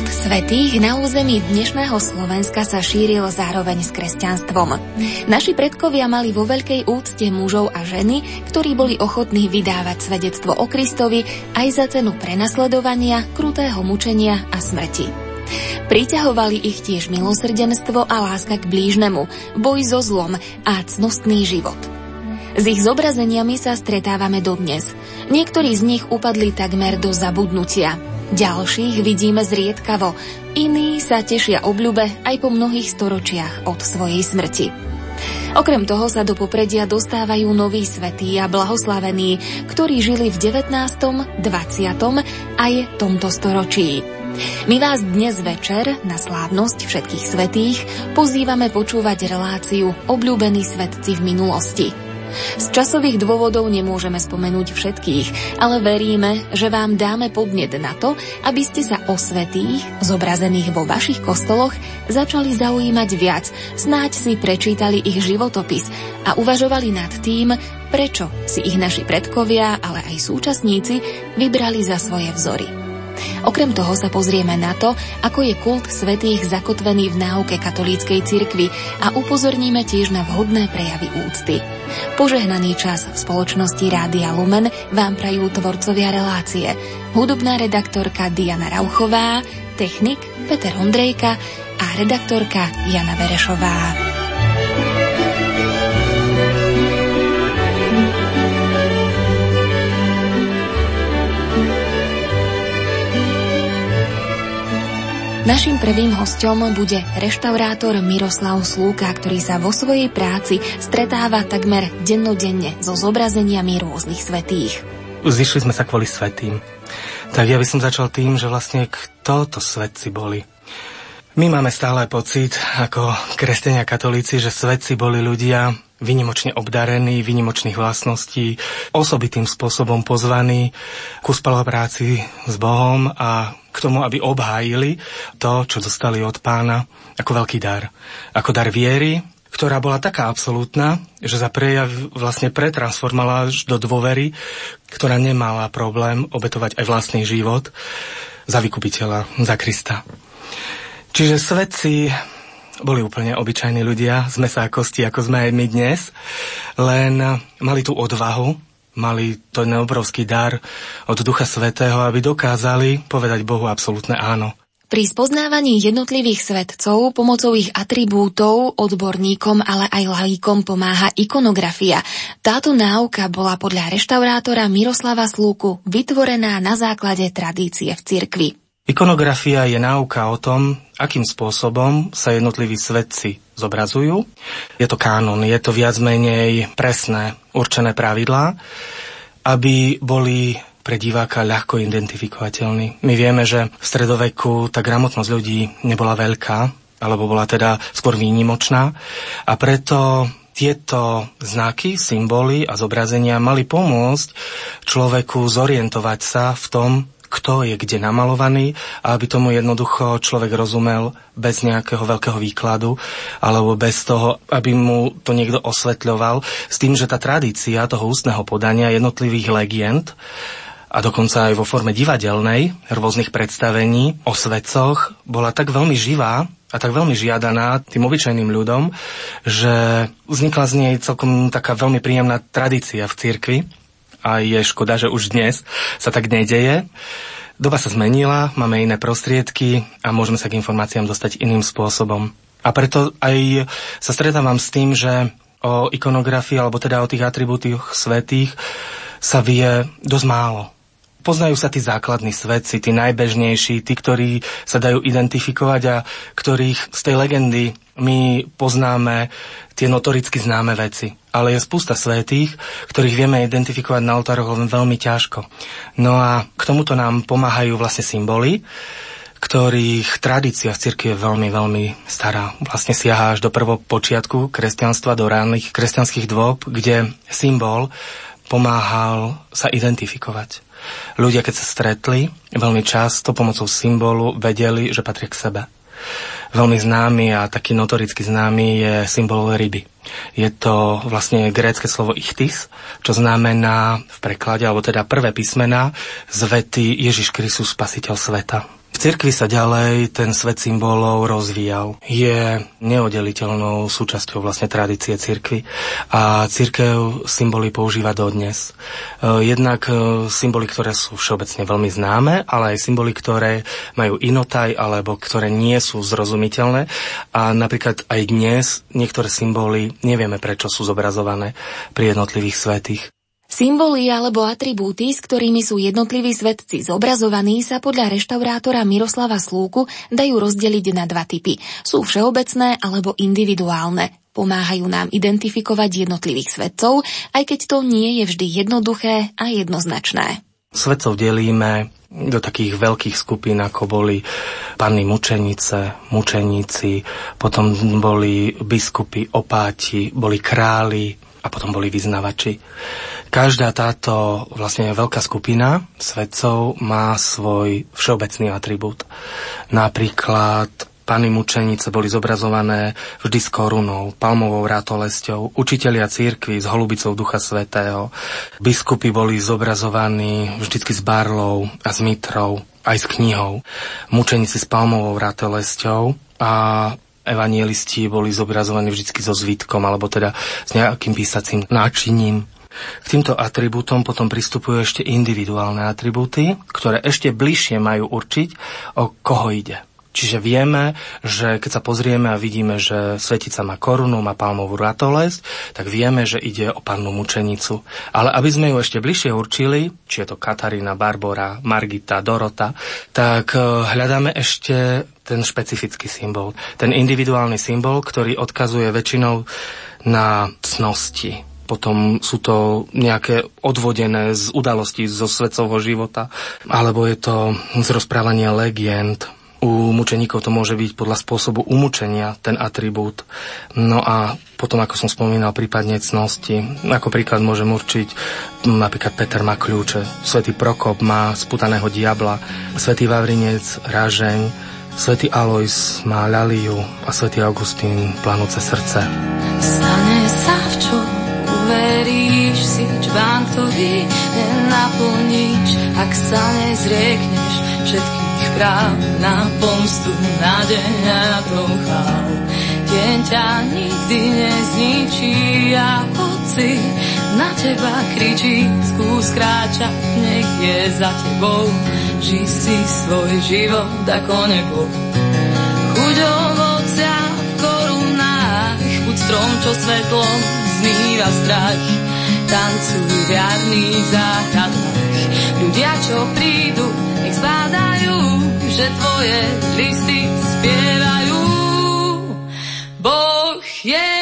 Svetých na území dnešného Slovenska sa šíril zároveň s kresťanstvom. Naši predkovia mali vo veľkej úcte mužov a ženy, ktorí boli ochotní vydávať svedectvo o Kristovi aj za cenu prenasledovania, krutého mučenia a smrti. Priťahovali ich tiež milosrdenstvo a láska k blížnemu, boj so zlom a cnostný život. S ich zobrazeniami sa stretávame dodnes. Niektorí z nich upadli takmer do zabudnutia, Ďalších vidíme zriedkavo, iní sa tešia obľube aj po mnohých storočiach od svojej smrti. Okrem toho sa do popredia dostávajú noví svetí a blahoslavení, ktorí žili v 19., 20. aj tomto storočí. My vás dnes večer na slávnosť všetkých svetých pozývame počúvať reláciu Obľúbení svetci v minulosti – z časových dôvodov nemôžeme spomenúť všetkých, ale veríme, že vám dáme podnet na to, aby ste sa o svetých, zobrazených vo vašich kostoloch, začali zaujímať viac, snáď si prečítali ich životopis a uvažovali nad tým, prečo si ich naši predkovia, ale aj súčasníci vybrali za svoje vzory. Okrem toho sa pozrieme na to, ako je kult svetých zakotvený v náuke katolíckej cirkvi a upozorníme tiež na vhodné prejavy úcty. Požehnaný čas v spoločnosti Rádia Lumen vám prajú tvorcovia relácie. Hudobná redaktorka Diana Rauchová, technik Peter Ondrejka a redaktorka Jana Verešová. Našim prvým hostom bude reštaurátor Miroslav Slúka, ktorý sa vo svojej práci stretáva takmer dennodenne so zobrazeniami rôznych svetých. Zišli sme sa kvôli svetým. Tak ja by som začal tým, že vlastne kto to svetci boli. My máme stále pocit, ako kresťania katolíci, že svetci boli ľudia, vynimočne obdarený, vynimočných vlastností, osobitým spôsobom pozvaný ku spolupráci s Bohom a tomu, aby obhájili to, čo dostali od pána ako veľký dar. Ako dar viery, ktorá bola taká absolútna, že za prejav vlastne pretransformovala až do dôvery, ktorá nemala problém obetovať aj vlastný život za vykupiteľa, za Krista. Čiže svedci boli úplne obyčajní ľudia, z mesa kosti, ako sme aj my dnes, len mali tú odvahu, mali ten obrovský dar od Ducha Svetého, aby dokázali povedať Bohu absolútne áno. Pri spoznávaní jednotlivých svetcov pomocou ich atribútov odborníkom, ale aj lajíkom pomáha ikonografia. Táto náuka bola podľa reštaurátora Miroslava Slúku vytvorená na základe tradície v cirkvi. Ikonografia je náuka o tom, akým spôsobom sa jednotliví svetci zobrazujú. Je to kánon, je to viac menej presné, určené pravidlá, aby boli pre diváka ľahko identifikovateľní. My vieme, že v stredoveku tá gramotnosť ľudí nebola veľká, alebo bola teda skôr výnimočná a preto tieto znaky, symboly a zobrazenia mali pomôcť človeku zorientovať sa v tom, kto je kde namalovaný a aby tomu jednoducho človek rozumel bez nejakého veľkého výkladu alebo bez toho, aby mu to niekto osvetľoval. S tým, že tá tradícia toho ústneho podania jednotlivých legend a dokonca aj vo forme divadelnej rôznych predstavení o svedcoch bola tak veľmi živá a tak veľmi žiadaná tým obyčajným ľudom, že vznikla z nej celkom taká veľmi príjemná tradícia v cirkvi a je škoda, že už dnes sa tak nedeje. Doba sa zmenila, máme iné prostriedky a môžeme sa k informáciám dostať iným spôsobom. A preto aj sa stretávam s tým, že o ikonografii, alebo teda o tých atribútoch svetých sa vie dosť málo. Poznajú sa tí základní svetci, tí najbežnejší, tí, ktorí sa dajú identifikovať a ktorých z tej legendy my poznáme tie notoricky známe veci. Ale je spústa svetých, ktorých vieme identifikovať na oltároch len veľmi ťažko. No a k tomuto nám pomáhajú vlastne symboly, ktorých tradícia v cirkvi je veľmi, veľmi stará. Vlastne siaha až do prvopočiatku kresťanstva, do ranných kresťanských dôb, kde symbol pomáhal sa identifikovať. Ľudia, keď sa stretli, veľmi často pomocou symbolu vedeli, že patria k sebe. Veľmi známy a taký notoricky známy je symbol ryby. Je to vlastne grécke slovo ichtis, čo znamená v preklade, alebo teda prvé písmená z vety Ježiš Kristus, spasiteľ sveta. V cirkvi sa ďalej ten svet symbolov rozvíjal. Je neoddeliteľnou súčasťou vlastne tradície cirkvi a cirkev symboly používa dodnes. E, jednak e, symboly, ktoré sú všeobecne veľmi známe, ale aj symboly, ktoré majú inotaj alebo ktoré nie sú zrozumiteľné a napríklad aj dnes niektoré symboly nevieme prečo sú zobrazované pri jednotlivých svetých. Symboly alebo atribúty, s ktorými sú jednotliví svetci zobrazovaní, sa podľa reštaurátora Miroslava Slúku dajú rozdeliť na dva typy. Sú všeobecné alebo individuálne. Pomáhajú nám identifikovať jednotlivých svetcov, aj keď to nie je vždy jednoduché a jednoznačné. Svetcov delíme do takých veľkých skupín, ako boli panny mučenice, mučeníci, potom boli biskupy, opáti, boli králi a potom boli vyznavači. Každá táto vlastne veľká skupina svedcov má svoj všeobecný atribút. Napríklad Pany mučenice boli zobrazované vždy s korunou, palmovou rátolesťou, učitelia církvy s holubicou Ducha Svetého. Biskupy boli zobrazovaní vždycky s barlou a s mitrou, aj s knihou. Mučeníci s palmovou rátolesťou a evanielisti boli zobrazovaní vždy so zvitkom, alebo teda s nejakým písacím náčiním. K týmto atribútom potom pristupujú ešte individuálne atribúty, ktoré ešte bližšie majú určiť, o koho ide. Čiže vieme, že keď sa pozrieme a vidíme, že svetica má korunu, má palmovú ratolesť, tak vieme, že ide o pannu mučenicu. Ale aby sme ju ešte bližšie určili, či je to Katarína, Barbora, Margita, Dorota, tak e, hľadáme ešte ten špecifický symbol. Ten individuálny symbol, ktorý odkazuje väčšinou na cnosti, potom sú to nejaké odvodené z udalostí zo svetcovho života, alebo je to z rozprávania legend. U mučeníkov to môže byť podľa spôsobu umúčenia, ten atribút. No a potom, ako som spomínal, prípadne cnosti. Ako príklad môžem určiť, napríklad Peter má kľúče, svätý Prokop má sputaného diabla, svätý Vavrinec rážeň, svätý Alois má ľaliu a svätý Augustín planúce srdce. Stane sa v čo uveríš si čbán, ktorý nenaplníš, ak sa nezriekneš všetkých práv na pomstu, nádej a trochal. Deň ťa nikdy nezničí a hoci na teba kričí, skús kráčať, nech je za tebou. Ži si svoj život ako nebo. Chuť ovocia v korunách, chuť strom, čo svetlom zmýva strach, tancujú v jarných záhradách. Ľudia, čo prídu, nech zbádajú, že tvoje listy spievajú. Boh je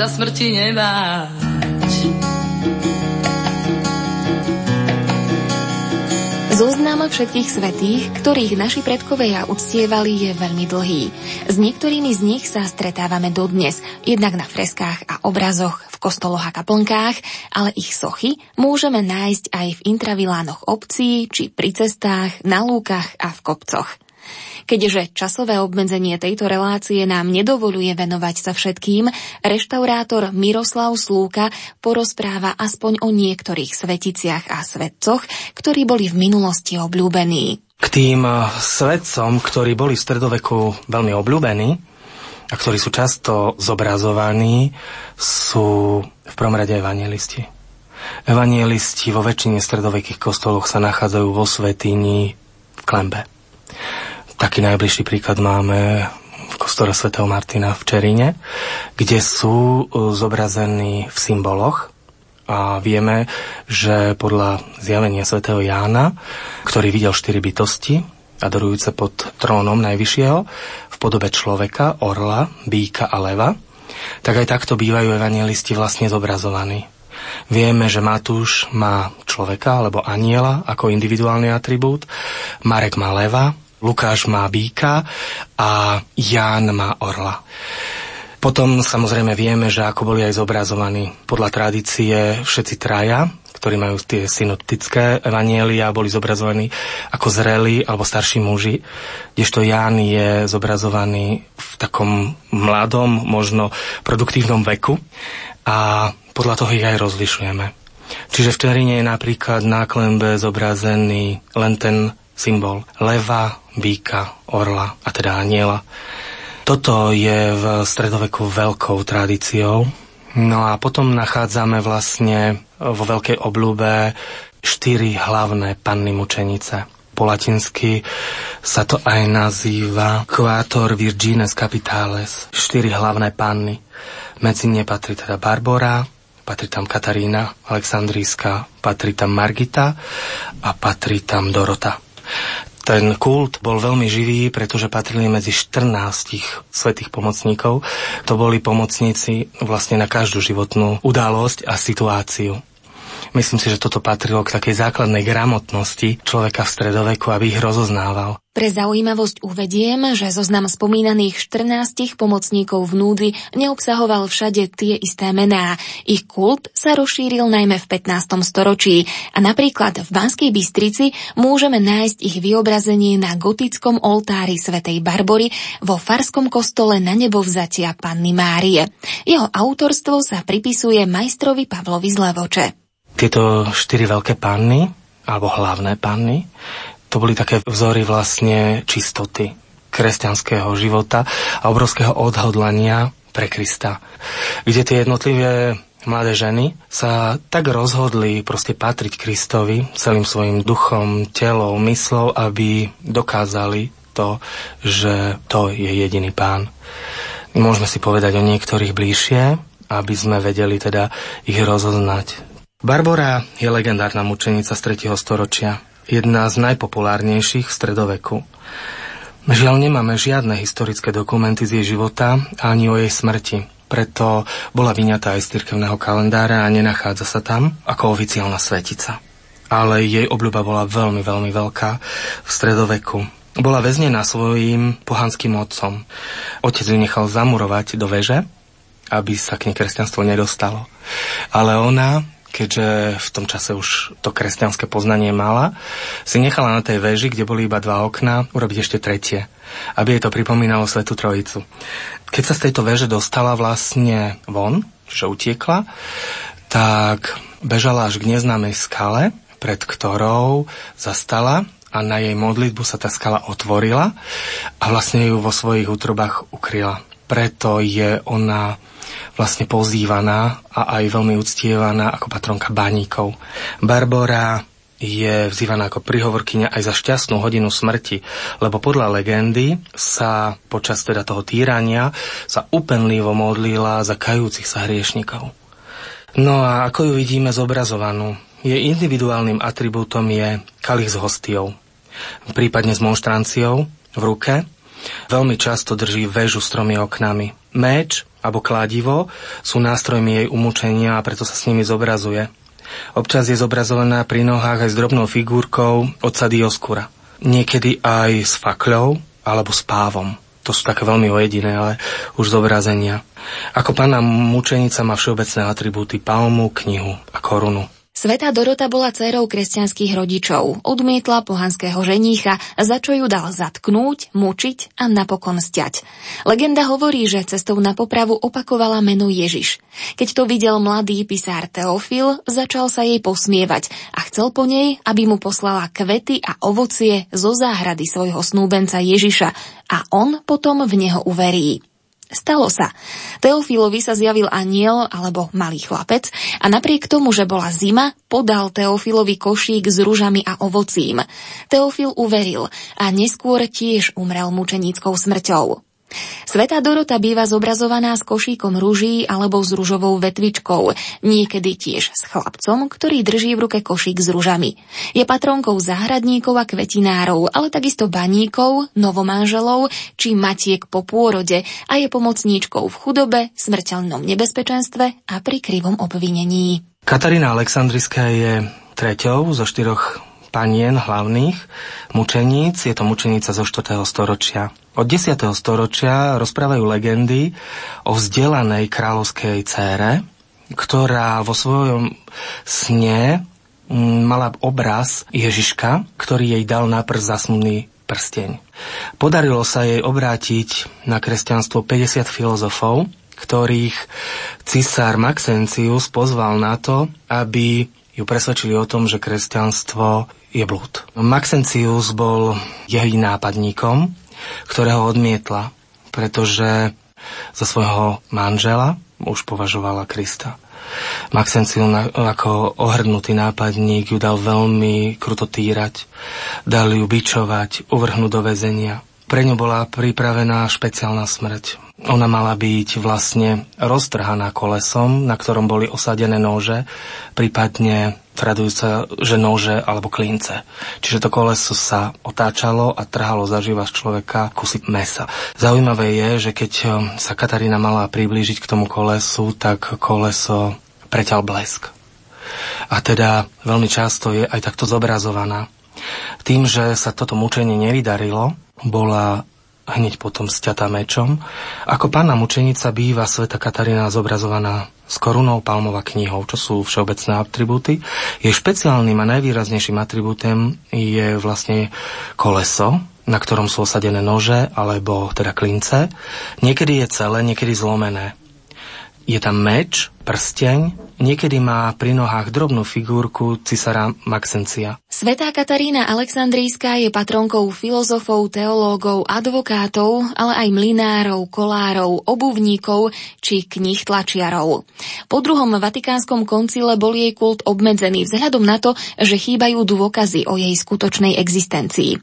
sa smrti nebáť. Zoznam všetkých svetých, ktorých naši predkovia uctievali, je veľmi dlhý. S niektorými z nich sa stretávame dodnes, jednak na freskách a obrazoch, v kostoloch a kaplnkách, ale ich sochy môžeme nájsť aj v intravilánoch obcí, či pri cestách, na lúkach a v kopcoch. Keďže časové obmedzenie tejto relácie nám nedovoluje venovať sa všetkým, reštaurátor Miroslav Slúka porozpráva aspoň o niektorých sveticiach a svetcoch, ktorí boli v minulosti obľúbení. K tým eh, svetcom, ktorí boli v stredoveku veľmi obľúbení a ktorí sú často zobrazovaní, sú v prvom rade evangelisti. Evangelisti vo väčšine stredovekých kostoloch sa nachádzajú vo svetini klembe. Taký najbližší príklad máme v kostole svätého Martina v Čeríne, kde sú e, zobrazení v symboloch a vieme, že podľa zjavenia svätého Jána, ktorý videl štyri bytosti, adorujúce pod trónom Najvyššieho, v podobe človeka, orla, býka a leva, tak aj takto bývajú evangelisti vlastne zobrazovaní. Vieme, že Matúš má človeka alebo aniela ako individuálny atribút, Marek má leva, Lukáš má býka a Ján má orla. Potom samozrejme vieme, že ako boli aj zobrazovaní podľa tradície všetci traja, ktorí majú tie synoptické evanielia, boli zobrazovaní ako zrelí alebo starší muži, kdežto Ján je zobrazovaný v takom mladom, možno produktívnom veku a podľa toho ich aj rozlišujeme. Čiže v Čerine je napríklad na klembe zobrazený len ten symbol leva, býka, orla a teda aniela. Toto je v stredoveku veľkou tradíciou. No a potom nachádzame vlastne vo veľkej obľúbe štyri hlavné panny mučenice. Po latinsky sa to aj nazýva Quator Virgines Capitales, štyri hlavné panny. Medzi ne patrí teda Barbora, patrí tam Katarína Aleksandríska, patrí tam Margita a patrí tam Dorota. Ten kult bol veľmi živý, pretože patrili medzi 14 svetých pomocníkov. To boli pomocníci vlastne na každú životnú udalosť a situáciu. Myslím si, že toto patrilo k takej základnej gramotnosti človeka v stredoveku, aby ich rozoznával. Pre zaujímavosť uvediem, že zoznam spomínaných 14 pomocníkov v núdzi neobsahoval všade tie isté mená. Ich kult sa rozšíril najmä v 15. storočí a napríklad v Banskej Bystrici môžeme nájsť ich vyobrazenie na gotickom oltári svätej Barbory vo farskom kostole na nebo vzatia Panny Márie. Jeho autorstvo sa pripisuje majstrovi Pavlovi Zlevoče. Tieto štyri veľké panny, alebo hlavné panny, to boli také vzory vlastne čistoty kresťanského života a obrovského odhodlania pre Krista. Kde tie jednotlivé mladé ženy sa tak rozhodli proste patriť Kristovi celým svojim duchom, telom, myslou, aby dokázali to, že to je jediný pán. Môžeme si povedať o niektorých bližšie, aby sme vedeli teda ich rozoznať. Barbora je legendárna mučenica z 3. storočia, jedna z najpopulárnejších v stredoveku. Žiaľ nemáme žiadne historické dokumenty z jej života ani o jej smrti, preto bola vyňatá aj z cirkevného kalendára a nenachádza sa tam ako oficiálna svetica. Ale jej obľuba bola veľmi, veľmi veľká v stredoveku. Bola väznená svojím pohanským otcom. Otec ju nechal zamurovať do veže, aby sa k nej kresťanstvo nedostalo. Ale ona keďže v tom čase už to kresťanské poznanie mala, si nechala na tej veži, kde boli iba dva okná, urobiť ešte tretie, aby jej to pripomínalo Svetu Trojicu. Keď sa z tejto veže dostala vlastne von, že utiekla, tak bežala až k neznámej skale, pred ktorou zastala a na jej modlitbu sa tá skala otvorila a vlastne ju vo svojich útrobách ukryla. Preto je ona vlastne pozývaná a aj veľmi uctievaná ako patronka baníkov. Barbora je vzývaná ako prihovorkyňa aj za šťastnú hodinu smrti, lebo podľa legendy sa počas teda toho týrania sa upenlivo modlila za kajúcich sa hriešnikov. No a ako ju vidíme zobrazovanú, jej individuálnym atribútom je kalich s hostiou, prípadne s monštranciou v ruke. Veľmi často drží väžu s tromi oknami. Meč alebo kladivo sú nástrojmi jej umúčenia a preto sa s nimi zobrazuje. Občas je zobrazovaná pri nohách aj s drobnou figurkou otca Dioskura. Niekedy aj s fakľou alebo s pávom. To sú také veľmi ojediné, ale už zobrazenia. Ako pána mučenica má všeobecné atribúty palmu, knihu a korunu. Sveta Dorota bola dcerou kresťanských rodičov, odmietla pohanského ženícha, za čo ju dal zatknúť, mučiť a napokon stiať. Legenda hovorí, že cestou na popravu opakovala meno Ježiš. Keď to videl mladý pisár Teofil, začal sa jej posmievať a chcel po nej, aby mu poslala kvety a ovocie zo záhrady svojho snúbenca Ježiša a on potom v neho uverí. Stalo sa. Teofilovi sa zjavil aniel alebo malý chlapec a napriek tomu, že bola zima, podal Teofilovi košík s rúžami a ovocím. Teofil uveril a neskôr tiež umrel mučenickou smrťou. Svetá Dorota býva zobrazovaná s košíkom ruží alebo s ružovou vetvičkou, niekedy tiež s chlapcom, ktorý drží v ruke košík s ružami. Je patronkou záhradníkov a kvetinárov, ale takisto baníkov, novomanželov či matiek po pôrode a je pomocníčkou v chudobe, smrteľnom nebezpečenstve a pri krivom obvinení. Katarína Aleksandriská je treťou zo štyroch panien hlavných mučeníc. Je to mučenica zo 4. storočia. Od 10. storočia rozprávajú legendy o vzdelanej kráľovskej cére, ktorá vo svojom sne mm, mala obraz Ježiška, ktorý jej dal najprv zasnutý prsteň. Podarilo sa jej obrátiť na kresťanstvo 50 filozofov, ktorých cisár Maxencius pozval na to, aby ju presvedčili o tom, že kresťanstvo je blúd. Maxencius bol jej nápadníkom, ktorého odmietla, pretože za svojho manžela už považovala Krista. Maxencius ako ohrdnutý nápadník ju dal veľmi kruto týrať, dal ju bičovať, uvrhnúť do väzenia. Pre ňu bola pripravená špeciálna smrť. Ona mala byť vlastne roztrhaná kolesom, na ktorom boli osadené nože, prípadne tradujúce, že nože alebo klince. Čiže to koleso sa otáčalo a trhalo zaživa z človeka kusy mesa. Zaujímavé je, že keď um, sa Katarína mala priblížiť k tomu kolesu, tak koleso preťal blesk. A teda veľmi často je aj takto zobrazovaná. Tým, že sa toto mučenie nevydarilo, bola hneď potom sťatá mečom. Ako pána mučenica býva sveta Katarína zobrazovaná s korunou palmová knihou, čo sú všeobecné atribúty. Jej špeciálnym a najvýraznejším atribútem je vlastne koleso, na ktorom sú osadené nože alebo teda klince. Niekedy je celé, niekedy zlomené. Je tam meč, prsteň, niekedy má pri nohách drobnú figurku cisara Maxencia. Svetá Katarína Aleksandrijská je patronkou filozofov, teológov, advokátov, ale aj mlinárov, kolárov, obuvníkov či knih tlačiarov. Po druhom Vatikánskom koncile bol jej kult obmedzený vzhľadom na to, že chýbajú dôkazy o jej skutočnej existencii.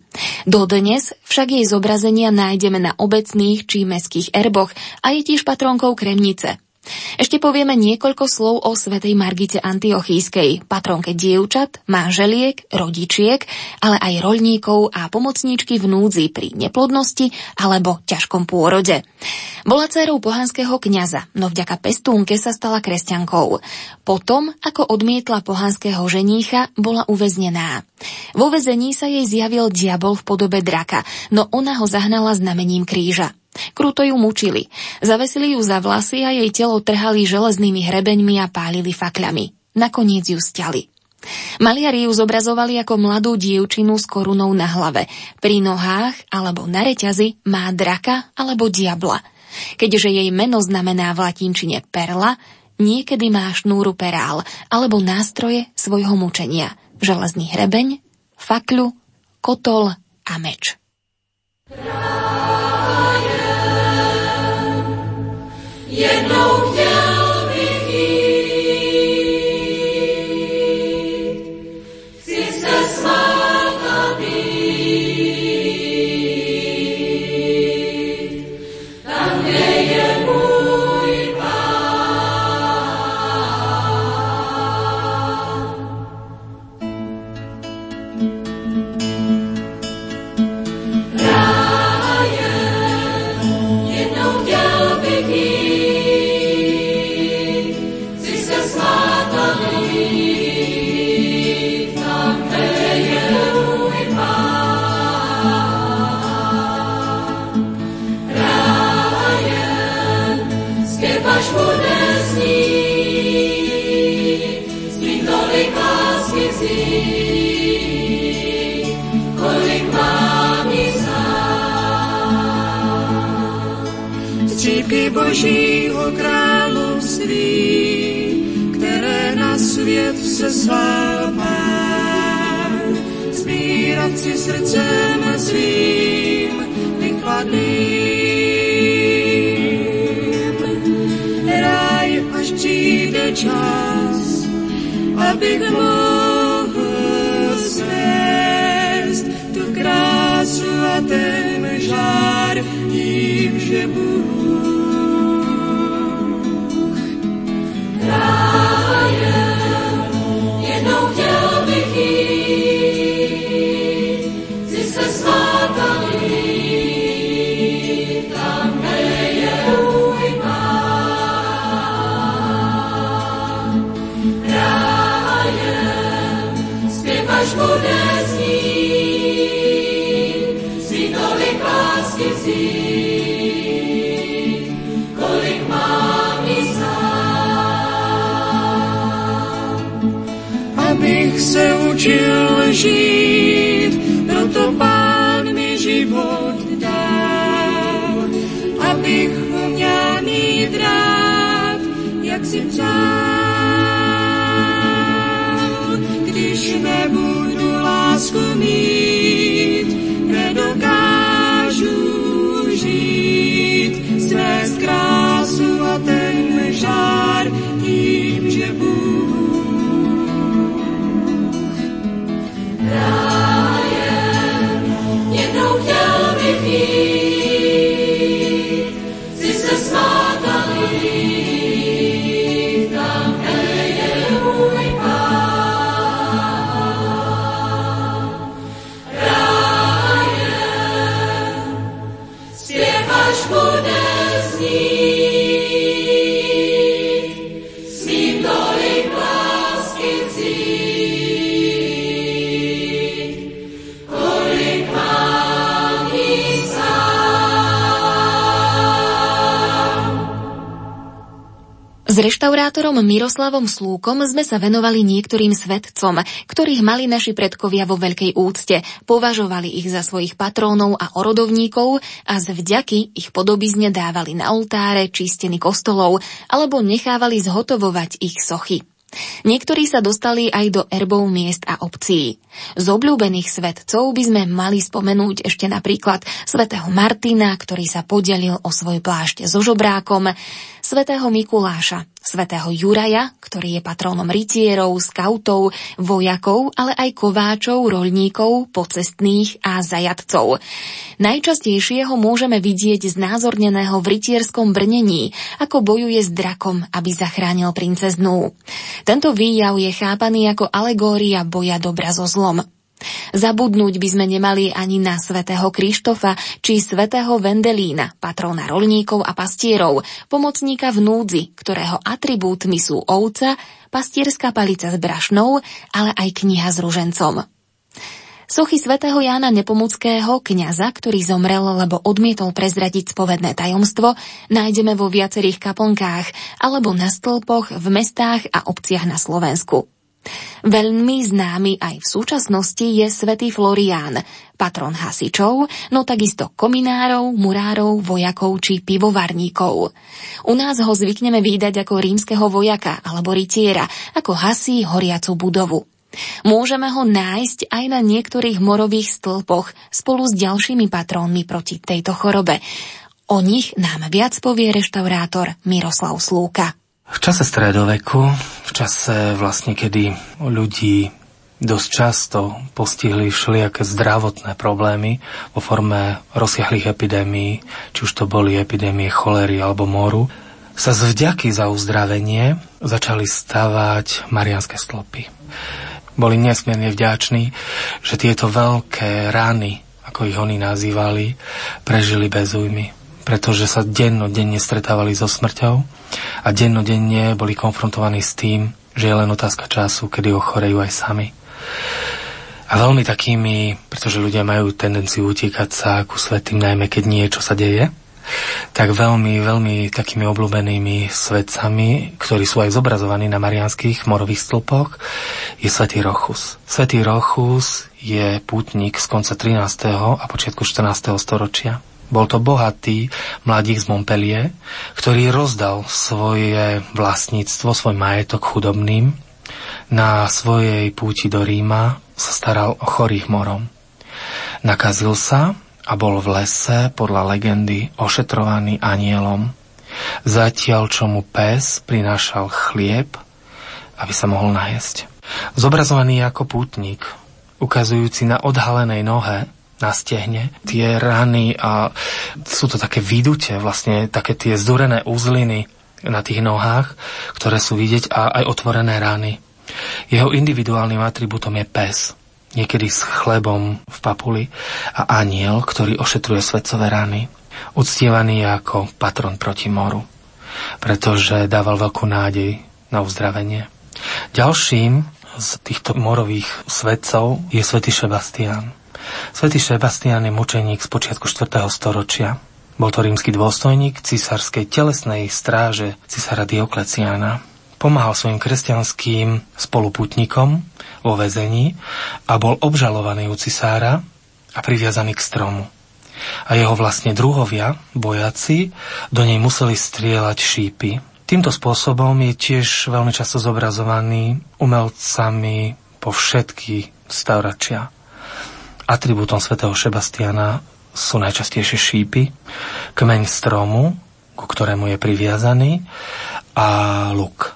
Dodnes však jej zobrazenia nájdeme na obecných či meských erboch a je tiež patronkou Kremnice. Ešte povieme niekoľko slov o svetej Margite Antiochískej, patronke dievčat, manželiek, rodičiek, ale aj roľníkov a pomocníčky v núdzi pri neplodnosti alebo ťažkom pôrode. Bola dcerou pohanského kňaza, no vďaka pestúnke sa stala kresťankou. Potom, ako odmietla pohanského ženícha, bola uväznená. Vo väzení sa jej zjavil diabol v podobe draka, no ona ho zahnala znamením kríža. Kruto ju mučili. Zavesili ju za vlasy a jej telo trhali železnými hrebeňmi a pálili fakľami. Nakoniec ju stiali. Maliari ju zobrazovali ako mladú dievčinu s korunou na hlave. Pri nohách alebo na reťazi má draka alebo diabla. Keďže jej meno znamená v latinčine perla, niekedy má šnúru perál alebo nástroje svojho mučenia. Železný hrebeň, fakľu, kotol a meč. jednou Božího království, které na svět seslal Pán. Zbírat si srdcem svým vykladným. Raj, až přijde čas, abych mohl svést tu krásu a ten žár, se učil žít, proto pán mi život dal, abych ho měl mít rád, jak si přál. Když nebudu lásku mít, reštaurátorom Miroslavom Slúkom sme sa venovali niektorým svetcom, ktorých mali naši predkovia vo veľkej úcte, považovali ich za svojich patrónov a orodovníkov a z vďaky ich podobizne dávali na oltáre či steny kostolov alebo nechávali zhotovovať ich sochy. Niektorí sa dostali aj do erbov miest a obcí. Z obľúbených svetcov by sme mali spomenúť ešte napríklad svätého Martina, ktorý sa podelil o svoj plášť so žobrákom, svätého Mikuláša, svätého Juraja, ktorý je patrónom rytierov, skautov, vojakov, ale aj kováčov, roľníkov, pocestných a zajadcov. Najčastejšie ho môžeme vidieť znázorneného v rytierskom brnení, ako bojuje s drakom, aby zachránil princeznú. Tento výjav je chápaný ako alegória boja dobra so zlom. Zabudnúť by sme nemali ani na svätého Krištofa či svätého Vendelína, patróna rolníkov a pastierov, pomocníka v núdzi, ktorého atribútmi sú ovca, pastierská palica s brašnou, ale aj kniha s ružencom. Sochy svätého Jána Nepomuckého, kňaza, ktorý zomrel, lebo odmietol prezradiť spovedné tajomstvo, nájdeme vo viacerých kaplnkách alebo na stĺpoch v mestách a obciach na Slovensku. Veľmi známy aj v súčasnosti je svätý Florián, patron hasičov, no takisto kominárov, murárov, vojakov či pivovarníkov. U nás ho zvykneme výdať ako rímskeho vojaka alebo rytiera, ako hasí horiacu budovu. Môžeme ho nájsť aj na niektorých morových stĺpoch spolu s ďalšími patrónmi proti tejto chorobe. O nich nám viac povie reštaurátor Miroslav Slúka. V čase stredoveku, v čase vlastne, kedy ľudí dosť často postihli všelijaké zdravotné problémy vo forme rozsiahlých epidémií, či už to boli epidémie cholery alebo moru, sa z vďaky za uzdravenie začali stavať marianské stĺpy. Boli nesmierne vďační, že tieto veľké rany, ako ich oni nazývali, prežili bez újmy pretože sa dennodenne stretávali so smrťou a dennodenne boli konfrontovaní s tým, že je len otázka času, kedy ochorejú aj sami. A veľmi takými, pretože ľudia majú tendenciu utíkať sa ku svetým, najmä keď niečo sa deje, tak veľmi, veľmi takými obľúbenými svetcami, ktorí sú aj zobrazovaní na marianských morových stĺpoch, je svätý Rochus. Svetý Rochus je pútnik z konca 13. a počiatku 14. storočia. Bol to bohatý mladík z Montpellier, ktorý rozdal svoje vlastníctvo, svoj majetok chudobným. Na svojej púti do Ríma sa staral o chorých morom. Nakazil sa a bol v lese podľa legendy ošetrovaný anielom. Zatiaľ, čo mu pes prinášal chlieb aby sa mohol najesť. Zobrazovaný ako pútnik, ukazujúci na odhalenej nohe na stehne, tie rany a sú to také výdute, vlastne také tie zdúrené úzliny na tých nohách, ktoré sú vidieť a aj otvorené rany. Jeho individuálnym atribútom je pes, niekedy s chlebom v papuli a aniel, ktorý ošetruje svetcové rany. Uctievaný je ako patron proti moru, pretože dával veľkú nádej na uzdravenie. Ďalším z týchto morových svetcov je svätý Sebastián. Svetý Sebastián je mučeník z počiatku 4. storočia. Bol to rímsky dôstojník císarskej telesnej stráže cisára Diokleciána. Pomáhal svojim kresťanským spoluputníkom vo väzení a bol obžalovaný u cisára a priviazaný k stromu. A jeho vlastne druhovia, bojaci, do nej museli strieľať šípy. Týmto spôsobom je tiež veľmi často zobrazovaný umelcami po všetky storočia. Atribútom svätého Sebastiana sú najčastejšie šípy, kmeň stromu, ku ktorému je priviazaný, a luk.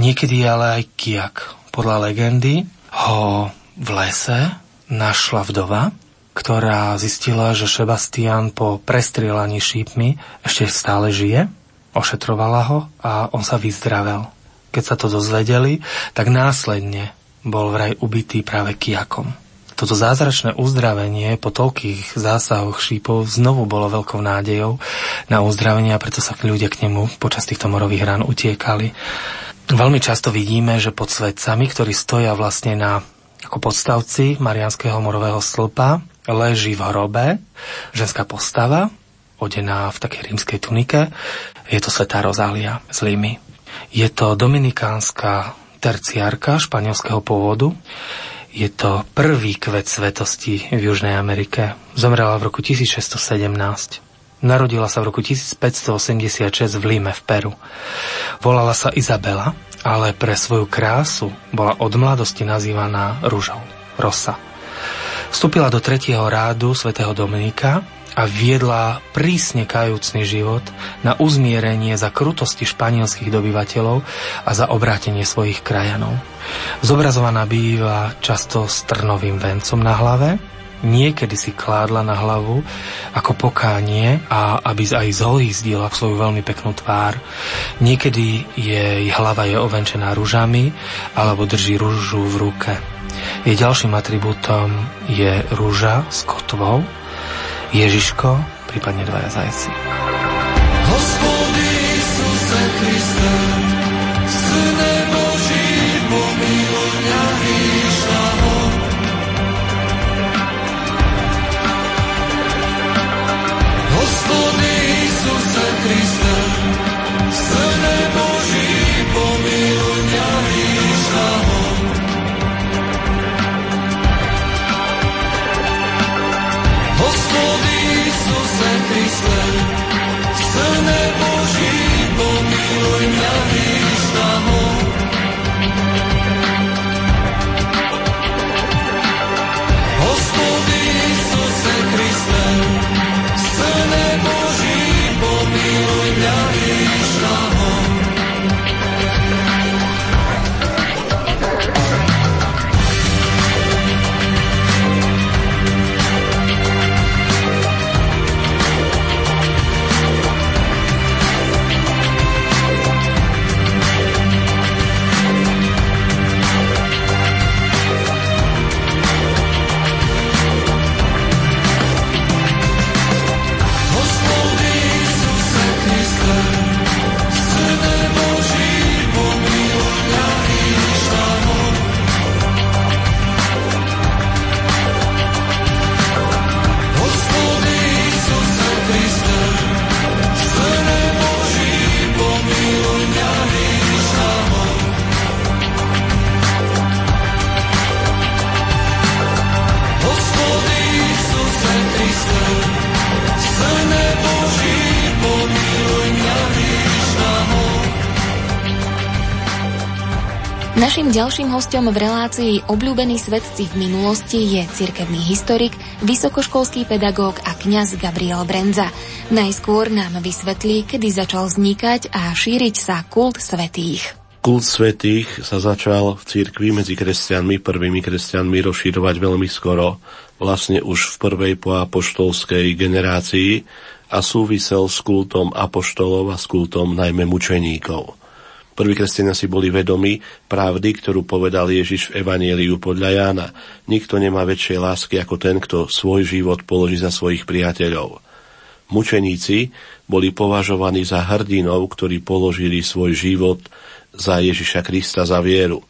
Niekedy ale aj kiak. Podľa legendy ho v lese našla vdova, ktorá zistila, že Sebastian po prestrielaní šípmi ešte stále žije, ošetrovala ho a on sa vyzdravel. Keď sa to dozvedeli, tak následne bol vraj ubitý práve kiakom. Toto zázračné uzdravenie po toľkých zásahoch šípov znovu bolo veľkou nádejou na uzdravenie a preto sa ľudia k nemu počas týchto morových rán utiekali. Veľmi často vidíme, že pod svetcami, ktorí stoja vlastne na ako podstavci Marianského morového stĺpa, leží v hrobe ženská postava, odená v takej rímskej tunike. Je to svetá Rozália z Limy. Je to dominikánska terciárka španielského pôvodu. Je to prvý kvet svetosti v Južnej Amerike. Zomrela v roku 1617. Narodila sa v roku 1586 v Lime v Peru. Volala sa Izabela, ale pre svoju krásu bola od mladosti nazývaná rúžou, Rosa. Vstúpila do tretieho rádu svätého Dominika a viedla prísne kajúcný život na uzmierenie za krutosti španielských dobyvateľov a za obrátenie svojich krajanov. Zobrazovaná býva často s trnovým vencom na hlave, niekedy si kládla na hlavu ako pokánie a aby aj zhojízdila v svoju veľmi peknú tvár. Niekedy jej hlava je ovenčená rúžami alebo drží rúžu v ruke. Jej ďalším atribútom je rúža s kotvou, Ježiško, prípadne dvaja zajci. Hospodin. Našim ďalším hostom v relácii Obľúbení svetci v minulosti je cirkevný historik, vysokoškolský pedagóg a kňaz Gabriel Brenza. Najskôr nám vysvetlí, kedy začal vznikať a šíriť sa kult svetých. kult svetých sa začal v cirkvi medzi kresťanmi, prvými kresťanmi rozširovať veľmi skoro, vlastne už v prvej poapoštolskej generácii a súvisel s kultom apoštolov a s kultom najmä mučeníkov. Prví kresťania si boli vedomi pravdy, ktorú povedal Ježiš v Evanieliu podľa Jána. Nikto nemá väčšej lásky ako ten, kto svoj život položí za svojich priateľov. Mučeníci boli považovaní za hrdinov, ktorí položili svoj život za Ježiša Krista za vieru.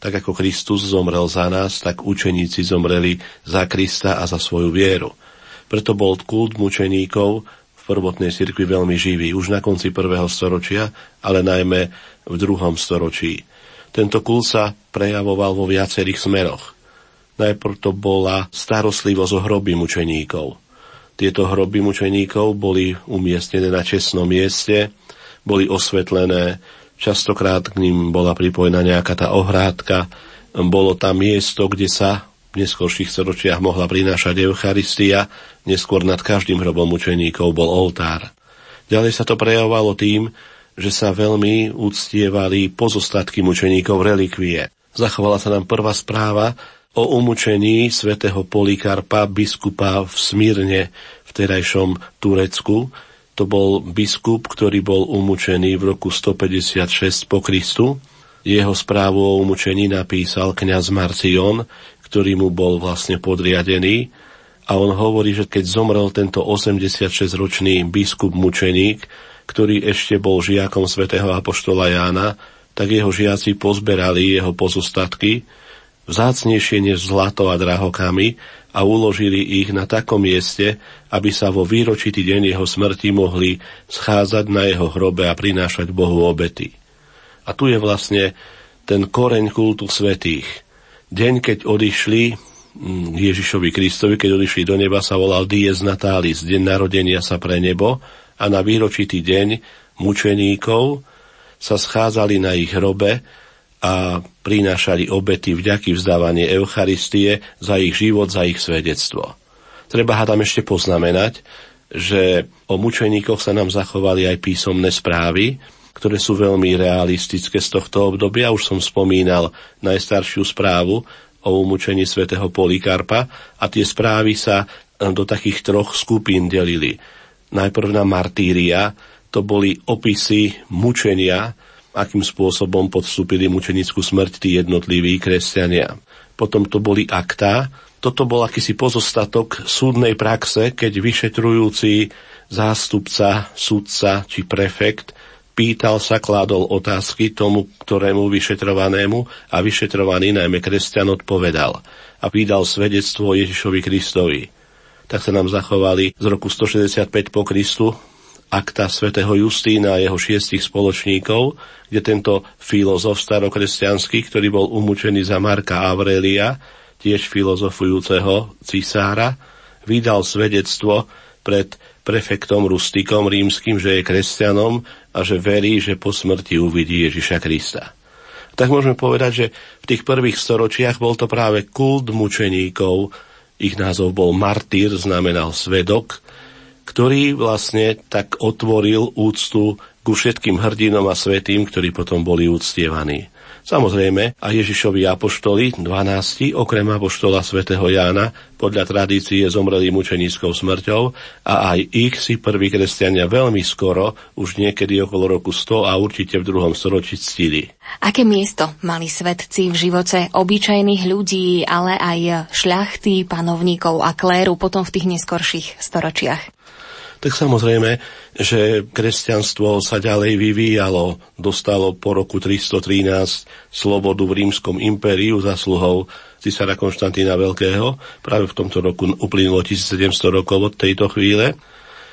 Tak ako Kristus zomrel za nás, tak učeníci zomreli za Krista a za svoju vieru. Preto bol kult mučeníkov v prvotnej cirkvi veľmi živý, už na konci prvého storočia, ale najmä v druhom storočí. Tento kult sa prejavoval vo viacerých smeroch. Najprv to bola starostlivosť o hroby mučeníkov. Tieto hroby mučeníkov boli umiestnené na čestnom mieste, boli osvetlené, častokrát k ním bola pripojená nejaká tá ohrádka, bolo tam miesto, kde sa v neskôrších storočiach mohla prinášať Eucharistia, neskôr nad každým hrobom mučeníkov bol oltár. Ďalej sa to prejavovalo tým, že sa veľmi uctievali pozostatky mučeníkov relikvie. Zachovala sa nám prvá správa o umúčení svätého Polikarpa, biskupa v Smírne v terajšom Turecku. To bol biskup, ktorý bol umúčený v roku 156 po Kristu. Jeho správu o umúčení napísal kňaz Marcion, ktorý mu bol vlastne podriadený. A on hovorí, že keď zomrel tento 86-ročný biskup mučeník, ktorý ešte bol žiakom svätého Apoštola Jána, tak jeho žiaci pozberali jeho pozostatky, vzácnejšie než zlato a drahokami a uložili ich na takom mieste, aby sa vo výročitý deň jeho smrti mohli schádzať na jeho hrobe a prinášať Bohu obety. A tu je vlastne ten koreň kultu svetých. Deň, keď odišli mm, Ježišovi Kristovi, keď odišli do neba, sa volal Dies Natalis, deň narodenia sa pre nebo, a na výročitý deň mučeníkov sa schádzali na ich hrobe a prinášali obety vďaky vzdávanie Eucharistie za ich život, za ich svedectvo. Treba ha tam ešte poznamenať, že o mučeníkoch sa nám zachovali aj písomné správy, ktoré sú veľmi realistické z tohto obdobia. Už som spomínal najstaršiu správu o umúčení svätého Polikarpa a tie správy sa do takých troch skupín delili najprv na martíria, to boli opisy mučenia, akým spôsobom podstúpili mučenickú smrť tí jednotliví kresťania. Potom to boli aktá, toto bol akýsi pozostatok súdnej praxe, keď vyšetrujúci zástupca, sudca či prefekt pýtal sa, kládol otázky tomu, ktorému vyšetrovanému a vyšetrovaný najmä kresťan odpovedal a vydal svedectvo Ježišovi Kristovi tak sa nám zachovali z roku 165 po Kristu akta svätého Justína a jeho šiestich spoločníkov, kde tento filozof starokresťanský, ktorý bol umúčený za Marka Aurelia, tiež filozofujúceho cisára, vydal svedectvo pred prefektom Rustikom rímským, že je kresťanom a že verí, že po smrti uvidí Ježiša Krista. Tak môžeme povedať, že v tých prvých storočiach bol to práve kult mučeníkov, ich názov bol martýr, znamenal svedok, ktorý vlastne tak otvoril úctu ku všetkým hrdinom a svetým, ktorí potom boli úctievaní. Samozrejme, a Ježišovi apoštoli, 12, okrem apoštola svätého Jána, podľa tradície zomreli mučenickou smrťou a aj ich si prví kresťania veľmi skoro, už niekedy okolo roku 100 a určite v druhom storočí ctili. Aké miesto mali svetci v živote obyčajných ľudí, ale aj šľachty, panovníkov a kléru potom v tých neskorších storočiach? Tak samozrejme, že kresťanstvo sa ďalej vyvíjalo, dostalo po roku 313 slobodu v rímskom impériu zasluhou cisára Konštantína Veľkého. Práve v tomto roku uplynulo 1700 rokov od tejto chvíle.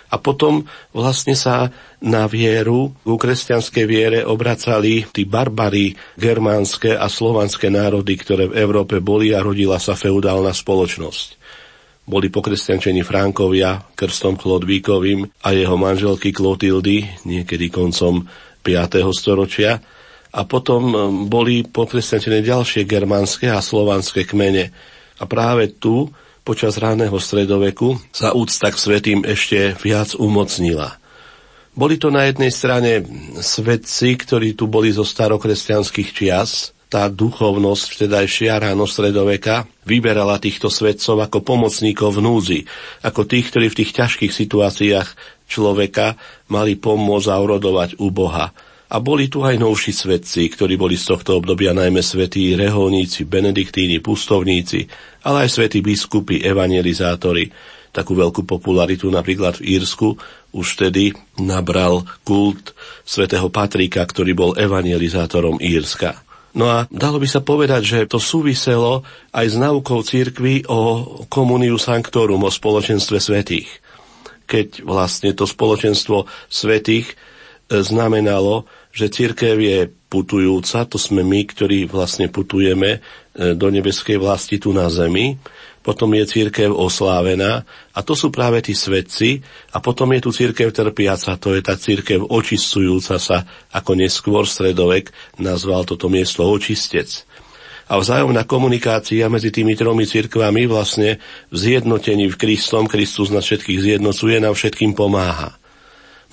A potom vlastne sa na vieru, v kresťanskej viere obracali tí barbary, germánske a slovanské národy, ktoré v Európe boli a rodila sa feudálna spoločnosť boli pokresťančení Frankovia krstom Klodvíkovým a jeho manželky Klotildy niekedy koncom 5. storočia a potom um, boli pokresťančené ďalšie germánske a slovanské kmene. A práve tu, počas ráneho stredoveku, sa úcta k svetým ešte viac umocnila. Boli to na jednej strane svedci, ktorí tu boli zo starokresťanských čias, tá duchovnosť vtedajšia ráno stredoveka vyberala týchto svedcov ako pomocníkov v núzi, ako tých, ktorí v tých ťažkých situáciách človeka mali pomôcť a urodovať u Boha. A boli tu aj novší svedci, ktorí boli z tohto obdobia najmä svetí reholníci, benediktíni, pustovníci, ale aj svetí biskupy, evangelizátori. Takú veľkú popularitu napríklad v Írsku už vtedy nabral kult svätého Patrika, ktorý bol evangelizátorom Írska. No a dalo by sa povedať, že to súviselo aj s naukou církvy o komuniu sanctorum, o spoločenstve svetých. Keď vlastne to spoločenstvo svetých e, znamenalo, že církev je putujúca, to sme my, ktorí vlastne putujeme e, do nebeskej vlasti tu na zemi, potom je církev oslávená a to sú práve tí svetci a potom je tu církev trpiaca, to je tá církev očistujúca sa, ako neskôr stredovek nazval toto miesto očistec. A vzájomná komunikácia medzi tými tromi cirkvami vlastne v zjednotení v Kristom, Kristus nás všetkých zjednocuje, nám všetkým pomáha.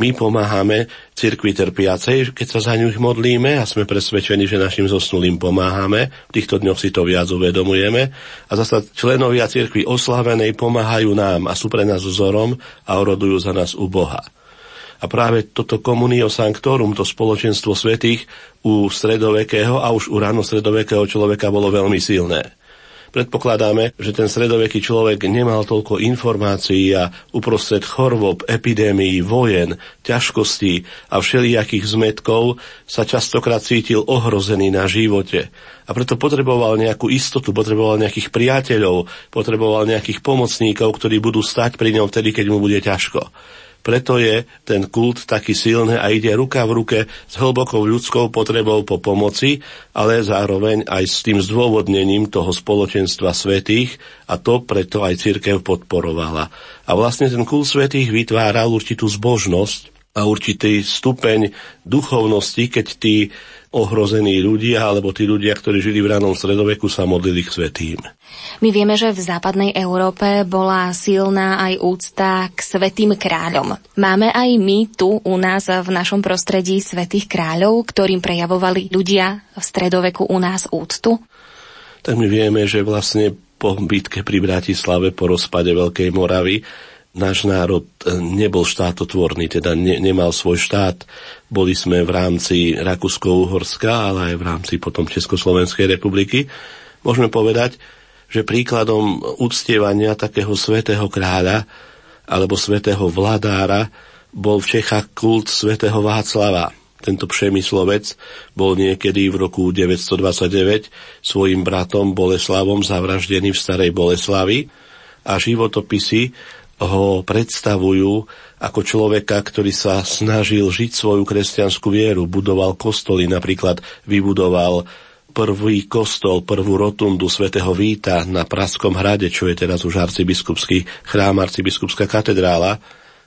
My pomáhame cirkvi trpiacej, keď sa za ňu modlíme a sme presvedčení, že našim zosnulým pomáhame. V týchto dňoch si to viac uvedomujeme. A zase členovia cirkvi oslavenej pomáhajú nám a sú pre nás vzorom a orodujú za nás u Boha. A práve toto komunio sanctorum, to spoločenstvo svetých u stredovekého a už u ráno stredovekého človeka bolo veľmi silné. Predpokladáme, že ten stredoveký človek nemal toľko informácií a uprostred chorôb, epidémií, vojen, ťažkostí a všelijakých zmetkov sa častokrát cítil ohrozený na živote. A preto potreboval nejakú istotu, potreboval nejakých priateľov, potreboval nejakých pomocníkov, ktorí budú stať pri ňom vtedy, keď mu bude ťažko. Preto je ten kult taký silný a ide ruka v ruke s hlbokou ľudskou potrebou po pomoci, ale zároveň aj s tým zdôvodnením toho spoločenstva svetých a to preto aj církev podporovala. A vlastne ten kult svetých vytváral určitú zbožnosť a určitý stupeň duchovnosti, keď tí ohrození ľudia alebo tí ľudia, ktorí žili v ranom stredoveku, sa modlili k svetým. My vieme, že v západnej Európe bola silná aj úcta k svetým kráľom. Máme aj my tu u nás v našom prostredí svetých kráľov, ktorým prejavovali ľudia v stredoveku u nás úctu? Tak my vieme, že vlastne po bitke pri Bratislave, po rozpade Veľkej Moravy, náš národ e, nebol štátotvorný, teda ne, nemal svoj štát. Boli sme v rámci Rakúsko-Uhorska, ale aj v rámci potom Československej republiky. Môžeme povedať, že príkladom uctievania takého svetého kráľa alebo svetého vladára bol v Čechách kult svetého Václava. Tento přemyslovec bol niekedy v roku 929 svojim bratom Boleslavom zavraždený v Starej Boleslavi a životopisy ho predstavujú ako človeka, ktorý sa snažil žiť svoju kresťanskú vieru, budoval kostoly, napríklad vybudoval prvý kostol, prvú rotundu svätého Víta na Praskom hrade, čo je teraz už arcibiskupský chrám, arcibiskupská katedrála.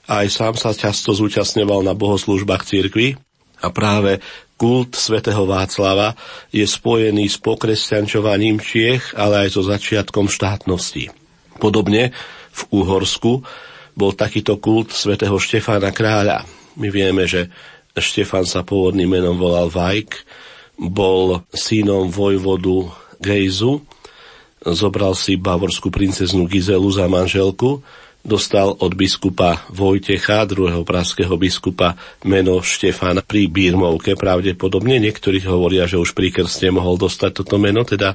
A aj sám sa často zúčastňoval na bohoslužbách cirkvi a práve kult svätého Václava je spojený s pokresťančovaním Čiech, ale aj so začiatkom štátnosti. Podobne v Uhorsku bol takýto kult svätého Štefána kráľa. My vieme, že Štefán sa pôvodným menom volal Vajk, bol synom vojvodu Gejzu, zobral si bavorskú princeznu Gizelu za manželku, dostal od biskupa Vojtecha, druhého praského biskupa, meno Štefán pri Bírmovke. Pravdepodobne niektorí hovoria, že už pri krste mohol dostať toto meno, teda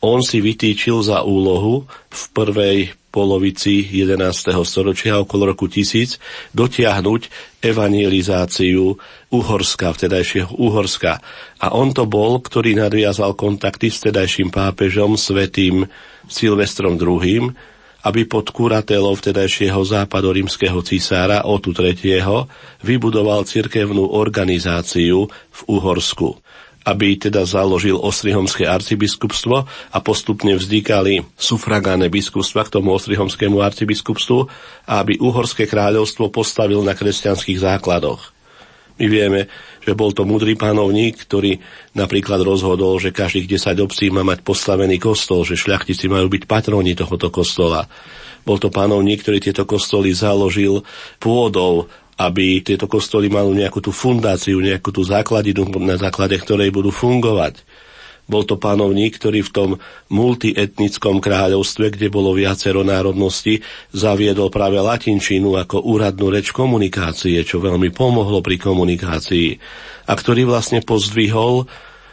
on si vytýčil za úlohu v prvej polovici 11. storočia okolo roku 1000 dotiahnuť evangelizáciu Uhorska, vtedajšieho Uhorska. A on to bol, ktorý nadviazal kontakty s vtedajším pápežom svetým Silvestrom II, aby pod kuratelou vtedajšieho západorímskeho cisára Otu III. vybudoval cirkevnú organizáciu v Uhorsku aby teda založil Ostrihomské arcibiskupstvo a postupne vznikali sufragáne biskupstva k tomu Ostrihomskému arcibiskupstvu a aby Uhorské kráľovstvo postavil na kresťanských základoch. My vieme, že bol to mudrý panovník, ktorý napríklad rozhodol, že každých 10 obcí má mať postavený kostol, že šľachtici majú byť patroni tohoto kostola. Bol to panovník, ktorý tieto kostoly založil pôdou aby tieto kostoly mali nejakú tú fundáciu, nejakú tú základinu, na základe ktorej budú fungovať. Bol to panovník, ktorý v tom multietnickom kráľovstve, kde bolo viacero národností, zaviedol práve latinčinu ako úradnú reč komunikácie, čo veľmi pomohlo pri komunikácii a ktorý vlastne pozdvihol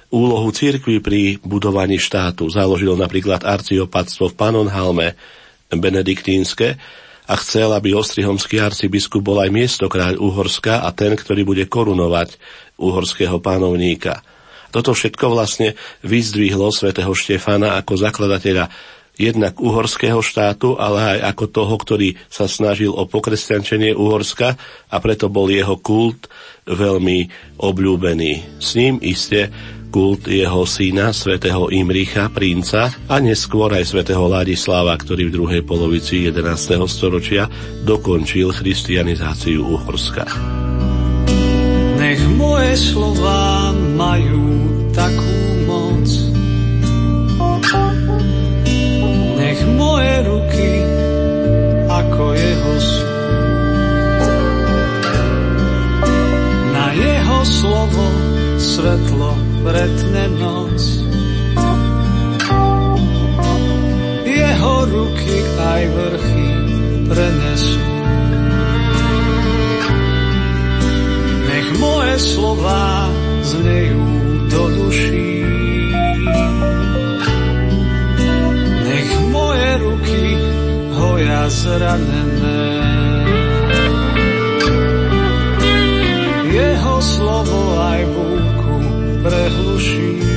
úlohu cirkvi pri budovaní štátu. Založil napríklad arciopatstvo v Panonhalme, benediktínske, a chcel, aby ostrihomský arcibiskup bol aj miesto kráľ Uhorska a ten, ktorý bude korunovať uhorského pánovníka. Toto všetko vlastne vyzdvihlo svätého Štefana ako zakladateľa jednak uhorského štátu, ale aj ako toho, ktorý sa snažil o pokresťančenie Uhorska a preto bol jeho kult veľmi obľúbený. S ním iste kult jeho syna, svätého Imricha, princa a neskôr aj svätého Ladislava, ktorý v druhej polovici 11. storočia dokončil christianizáciu Uhorska. Nech moje slova majú takú moc, nech moje ruky ako jeho sú. Na jeho slovo svetlo pretne noc. Jeho ruky aj vrchy prenesú. Nech moje slova znejú do duší. Nech moje ruky hoja zranené. Jeho slovo aj búk prehluší.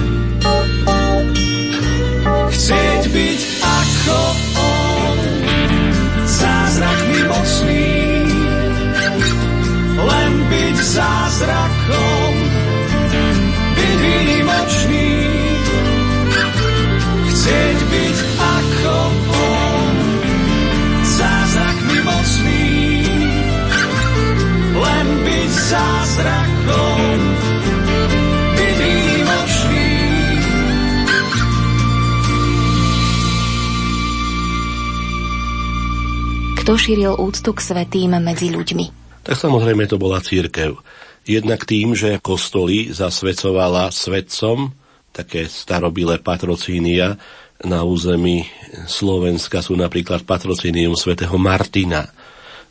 Kto šíril úctu k svetým medzi ľuďmi? Tak samozrejme to bola církev. Jednak tým, že kostoly zasvecovala svetcom, také starobilé patrocínia na území Slovenska sú napríklad patrocínium svätého Martina,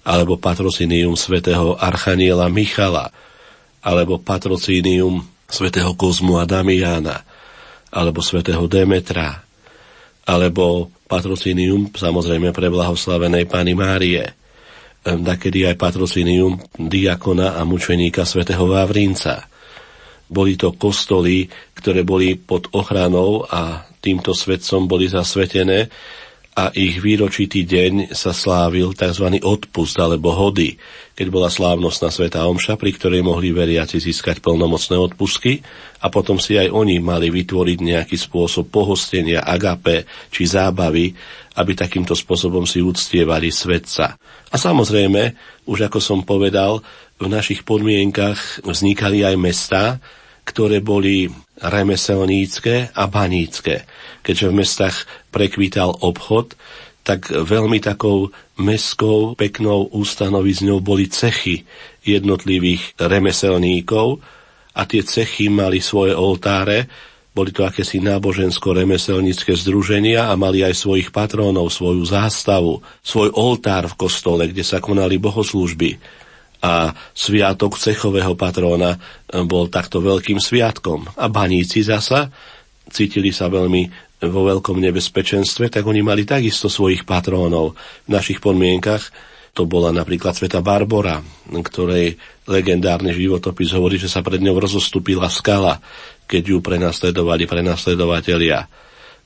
alebo patrocínium svätého Archaniela Michala, alebo patrocínium svätého Kozmu a Damiana, alebo svätého Demetra, alebo patrocínium samozrejme pre blahoslavenej Pany Márie, nakedy aj patrocínium diakona a mučeníka svätého Vavrinca. Boli to kostoly, ktoré boli pod ochranou a týmto svetcom boli zasvetené a ich výročitý deň sa slávil tzv. odpust alebo hody, keď bola slávnostná sveta omša, pri ktorej mohli veriaci získať plnomocné odpusky a potom si aj oni mali vytvoriť nejaký spôsob pohostenia, agape či zábavy, aby takýmto spôsobom si uctievali svetca. A samozrejme, už ako som povedal, v našich podmienkach vznikali aj mestá, ktoré boli remeselnícke a banícke. Keďže v mestách prekvítal obchod, tak veľmi takou mestskou peknou ústanovizňou boli cechy jednotlivých remeselníkov a tie cechy mali svoje oltáre, boli to akési nábožensko-remeselnícke združenia a mali aj svojich patrónov, svoju zástavu, svoj oltár v kostole, kde sa konali bohoslúžby a sviatok cechového patróna bol takto veľkým sviatkom. A baníci zasa, cítili sa veľmi vo veľkom nebezpečenstve, tak oni mali takisto svojich patrónov v našich podmienkach. To bola napríklad sveta Barbora, ktorej legendárny životopis hovorí, že sa pred ňou rozostúpila skala, keď ju prenasledovali prenasledovatelia.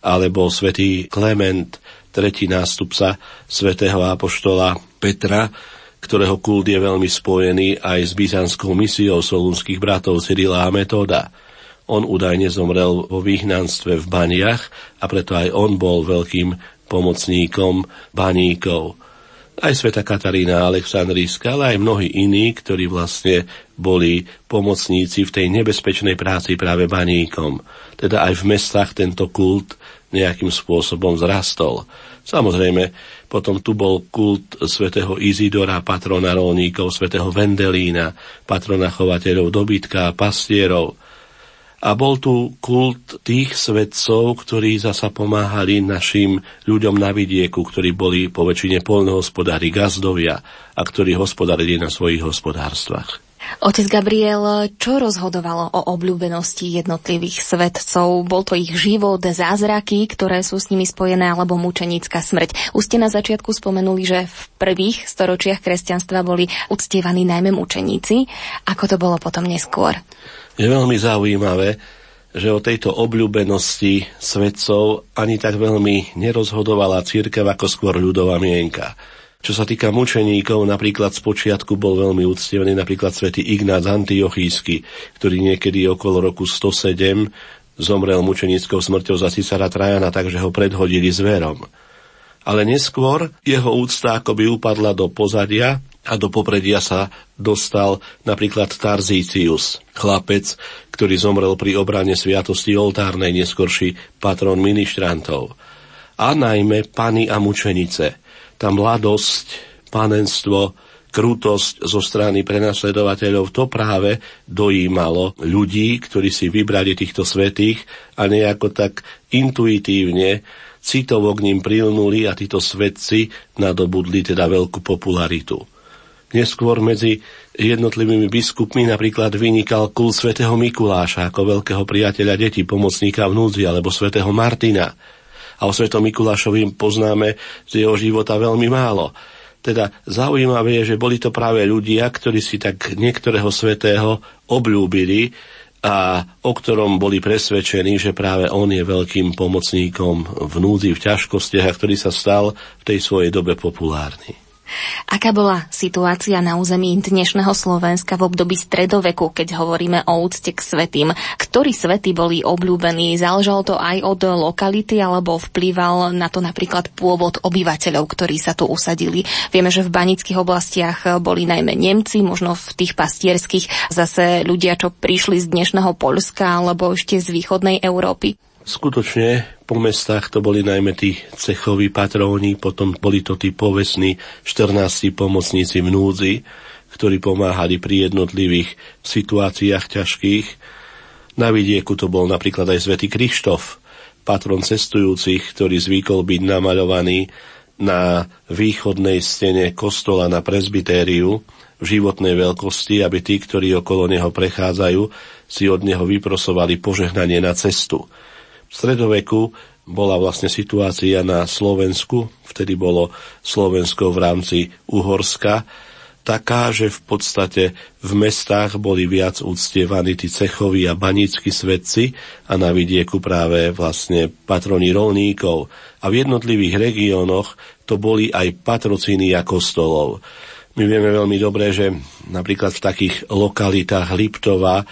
Alebo svätý Klement, tretí nástupca svätého apoštola Petra, ktorého kult je veľmi spojený aj s byzantskou misiou solúnskych bratov Cyrila a Metóda. On údajne zomrel vo výhnanstve v Baniach a preto aj on bol veľkým pomocníkom baníkov. Aj sveta Katarína Aleksandríska, ale aj mnohí iní, ktorí vlastne boli pomocníci v tej nebezpečnej práci práve baníkom. Teda aj v mestách tento kult nejakým spôsobom zrastol. Samozrejme, potom tu bol kult svätého Izidora, patrona rolníkov, svätého Vendelína, patrona chovateľov dobytka a pastierov. A bol tu kult tých svetcov, ktorí zasa pomáhali našim ľuďom na vidieku, ktorí boli po väčšine polnohospodári, gazdovia a ktorí hospodarili na svojich hospodárstvách. Otec Gabriel, čo rozhodovalo o obľúbenosti jednotlivých svetcov? Bol to ich život, zázraky, ktoré sú s nimi spojené, alebo mučenická smrť? Už ste na začiatku spomenuli, že v prvých storočiach kresťanstva boli uctievaní najmä mučeníci. Ako to bolo potom neskôr? Je veľmi zaujímavé, že o tejto obľúbenosti svetcov ani tak veľmi nerozhodovala církev ako skôr ľudová mienka. Čo sa týka mučeníkov, napríklad z počiatku bol veľmi uctievaný napríklad svätý Ignác Antiochísky, ktorý niekedy okolo roku 107 zomrel mučenickou smrťou za císara Trajana, takže ho predhodili zverom. Ale neskôr jeho úcta akoby upadla do pozadia a do popredia sa dostal napríklad Tarzícius, chlapec, ktorý zomrel pri obrane sviatosti oltárnej, neskorší patron ministrantov. A najmä pani a mučenice – tá mladosť, panenstvo, krutosť zo strany prenasledovateľov, to práve dojímalo ľudí, ktorí si vybrali týchto svetých a nejako tak intuitívne citovo k ním prilnuli a títo svetci nadobudli teda veľkú popularitu. Neskôr medzi jednotlivými biskupmi napríklad vynikal kult svätého Mikuláša ako veľkého priateľa detí, pomocníka v núdzi, alebo svätého Martina, a o Svetom Mikulášovi poznáme z jeho života veľmi málo. Teda zaujímavé je, že boli to práve ľudia, ktorí si tak niektorého svetého obľúbili a o ktorom boli presvedčení, že práve on je veľkým pomocníkom v núdzi, v ťažkostiach a ktorý sa stal v tej svojej dobe populárny. Aká bola situácia na území dnešného Slovenska v období stredoveku, keď hovoríme o úcte k svetým? Ktorí svety boli obľúbení? Záležalo to aj od lokality alebo vplýval na to napríklad pôvod obyvateľov, ktorí sa tu usadili? Vieme, že v banických oblastiach boli najmä Nemci, možno v tých pastierských zase ľudia, čo prišli z dnešného Polska alebo ešte z východnej Európy. Skutočne po mestách to boli najmä tí cechoví patróni, potom boli to tí povestní 14 pomocníci v núdzi, ktorí pomáhali pri jednotlivých situáciách ťažkých. Na vidieku to bol napríklad aj svätý Krištof, patron cestujúcich, ktorý zvykol byť namaľovaný na východnej stene kostola na presbytériu v životnej veľkosti, aby tí, ktorí okolo neho prechádzajú, si od neho vyprosovali požehnanie na cestu. V stredoveku bola vlastne situácia na Slovensku, vtedy bolo Slovensko v rámci Uhorska, taká, že v podstate v mestách boli viac uctievaní tí cechoví a banícky svedci a na vidieku práve vlastne patroni rolníkov. A v jednotlivých regiónoch to boli aj patrocíny a kostolov. My vieme veľmi dobre, že napríklad v takých lokalitách Liptova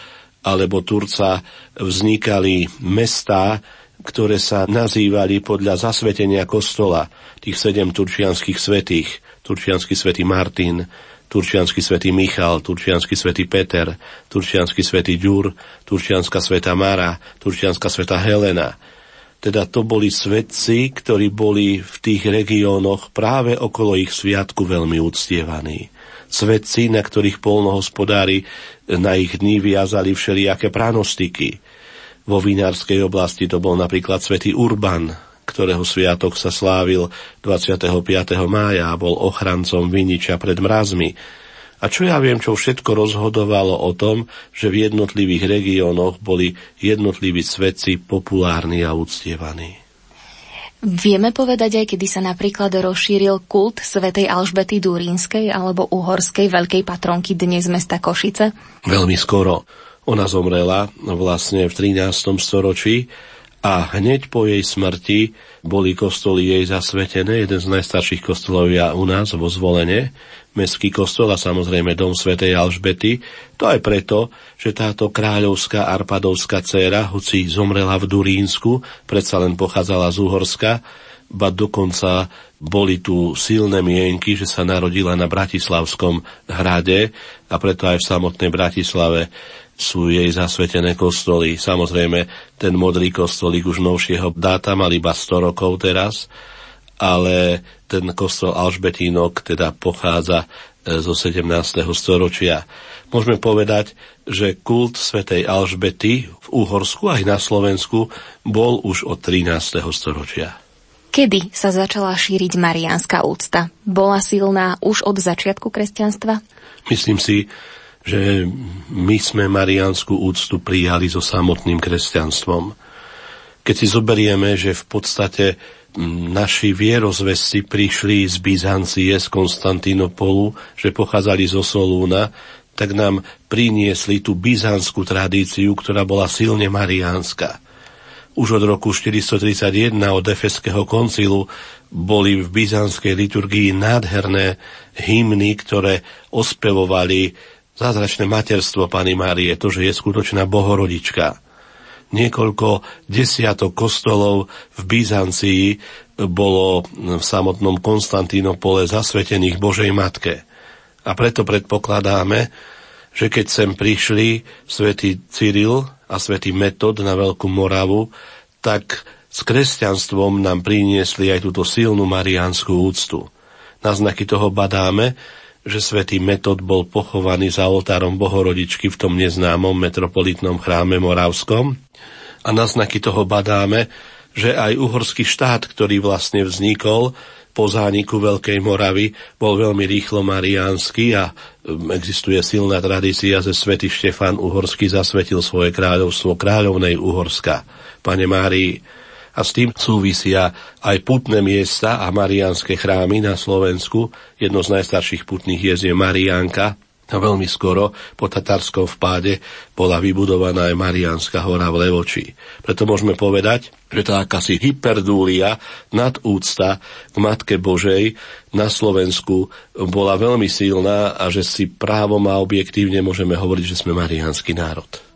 alebo Turca vznikali mestá, ktoré sa nazývali podľa zasvetenia kostola, tých sedem turčianských svetých, turčianský svetý Martin, turčianský svetý Michal, turčianský svetý Peter, turčianský svetý Ďur, turčianská sveta Mara, turčianská sveta Helena. Teda to boli svetci, ktorí boli v tých regiónoch práve okolo ich sviatku veľmi uctievaní svetci, na ktorých polnohospodári na ich dní viazali všelijaké pranostiky. Vo vinárskej oblasti to bol napríklad svätý Urban, ktorého sviatok sa slávil 25. mája a bol ochrancom viniča pred mrazmi. A čo ja viem, čo všetko rozhodovalo o tom, že v jednotlivých regiónoch boli jednotliví svetci populárni a uctievaní. Vieme povedať aj, kedy sa napríklad rozšíril kult svätej Alžbety Durínskej alebo uhorskej veľkej patronky dnes mesta Košice? Veľmi skoro. Ona zomrela vlastne v 13. storočí a hneď po jej smrti boli kostoly jej zasvetené. Jeden z najstarších kostolov u nás vo zvolenie mestský kostol a samozrejme dom svätej Alžbety. To aj preto, že táto kráľovská arpadovská dcéra, hoci zomrela v Durínsku, predsa len pochádzala z Uhorska, ba dokonca boli tu silné mienky, že sa narodila na Bratislavskom hrade a preto aj v samotnej Bratislave sú jej zasvetené kostoly. Samozrejme, ten modrý kostolík už novšieho dáta mal iba 100 rokov teraz, ale ten kostol Alžbetínok teda pochádza e, zo 17. storočia. Môžeme povedať, že kult svätej Alžbety v Úhorsku aj na Slovensku bol už od 13. storočia. Kedy sa začala šíriť mariánska úcta? Bola silná už od začiatku kresťanstva? Myslím si, že my sme mariánsku úctu prijali so samotným kresťanstvom. Keď si zoberieme, že v podstate naši vierozvesci prišli z Byzancie, z Konstantinopolu, že pochádzali zo Solúna, tak nám priniesli tú byzantskú tradíciu, ktorá bola silne mariánska. Už od roku 431 od Efeského koncilu boli v byzantskej liturgii nádherné hymny, ktoré ospevovali zázračné materstvo Pany Márie, to, že je skutočná bohorodička niekoľko desiatok kostolov v Byzancii bolo v samotnom Konstantínopole zasvetených Božej Matke. A preto predpokladáme, že keď sem prišli svätý Cyril a svätý Metod na Veľkú Moravu, tak s kresťanstvom nám priniesli aj túto silnú mariánsku úctu. Na znaky toho badáme, že svätý Metod bol pochovaný za oltárom Bohorodičky v tom neznámom metropolitnom chráme Moravskom a na znaky toho badáme, že aj uhorský štát, ktorý vlastne vznikol po zániku Veľkej Moravy, bol veľmi rýchlo mariánsky a existuje silná tradícia, že svätý Štefan Uhorský zasvetil svoje kráľovstvo kráľovnej Uhorska, pane Márii. A s tým súvisia aj putné miesta a mariánske chrámy na Slovensku. Jedno z najstarších putných je Mariánka, a veľmi skoro po tatarskom vpáde bola vybudovaná aj Mariánska hora v Levoči. Preto môžeme povedať, že tá akási hyperdúlia nadúcta k Matke Božej na Slovensku bola veľmi silná a že si právom a objektívne môžeme hovoriť, že sme mariánsky národ.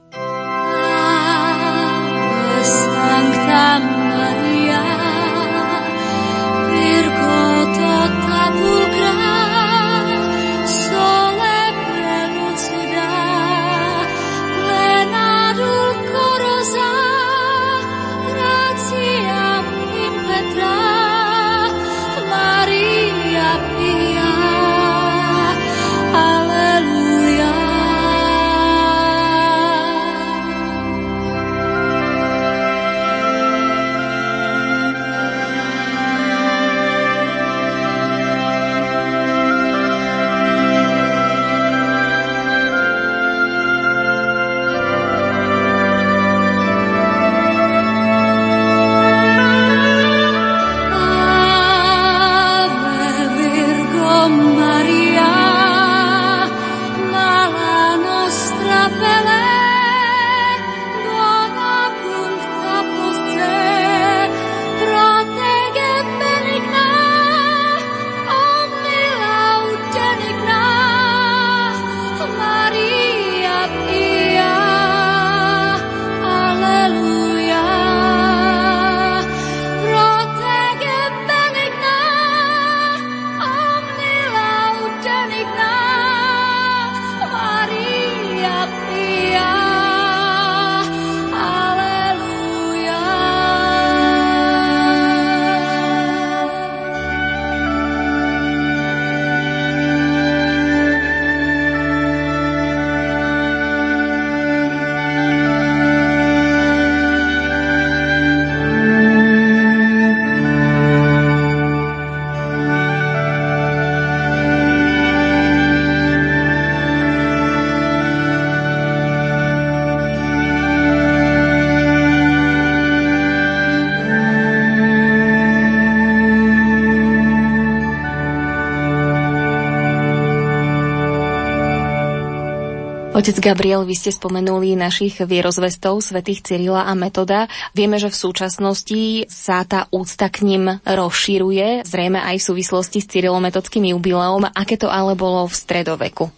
Otec Gabriel, vy ste spomenuli našich vierozvestov, svätých Cyrila a Metoda. Vieme, že v súčasnosti sa tá úcta k ním rozširuje, zrejme aj v súvislosti s Cyrilometodským jubileom. Aké to ale bolo v stredoveku?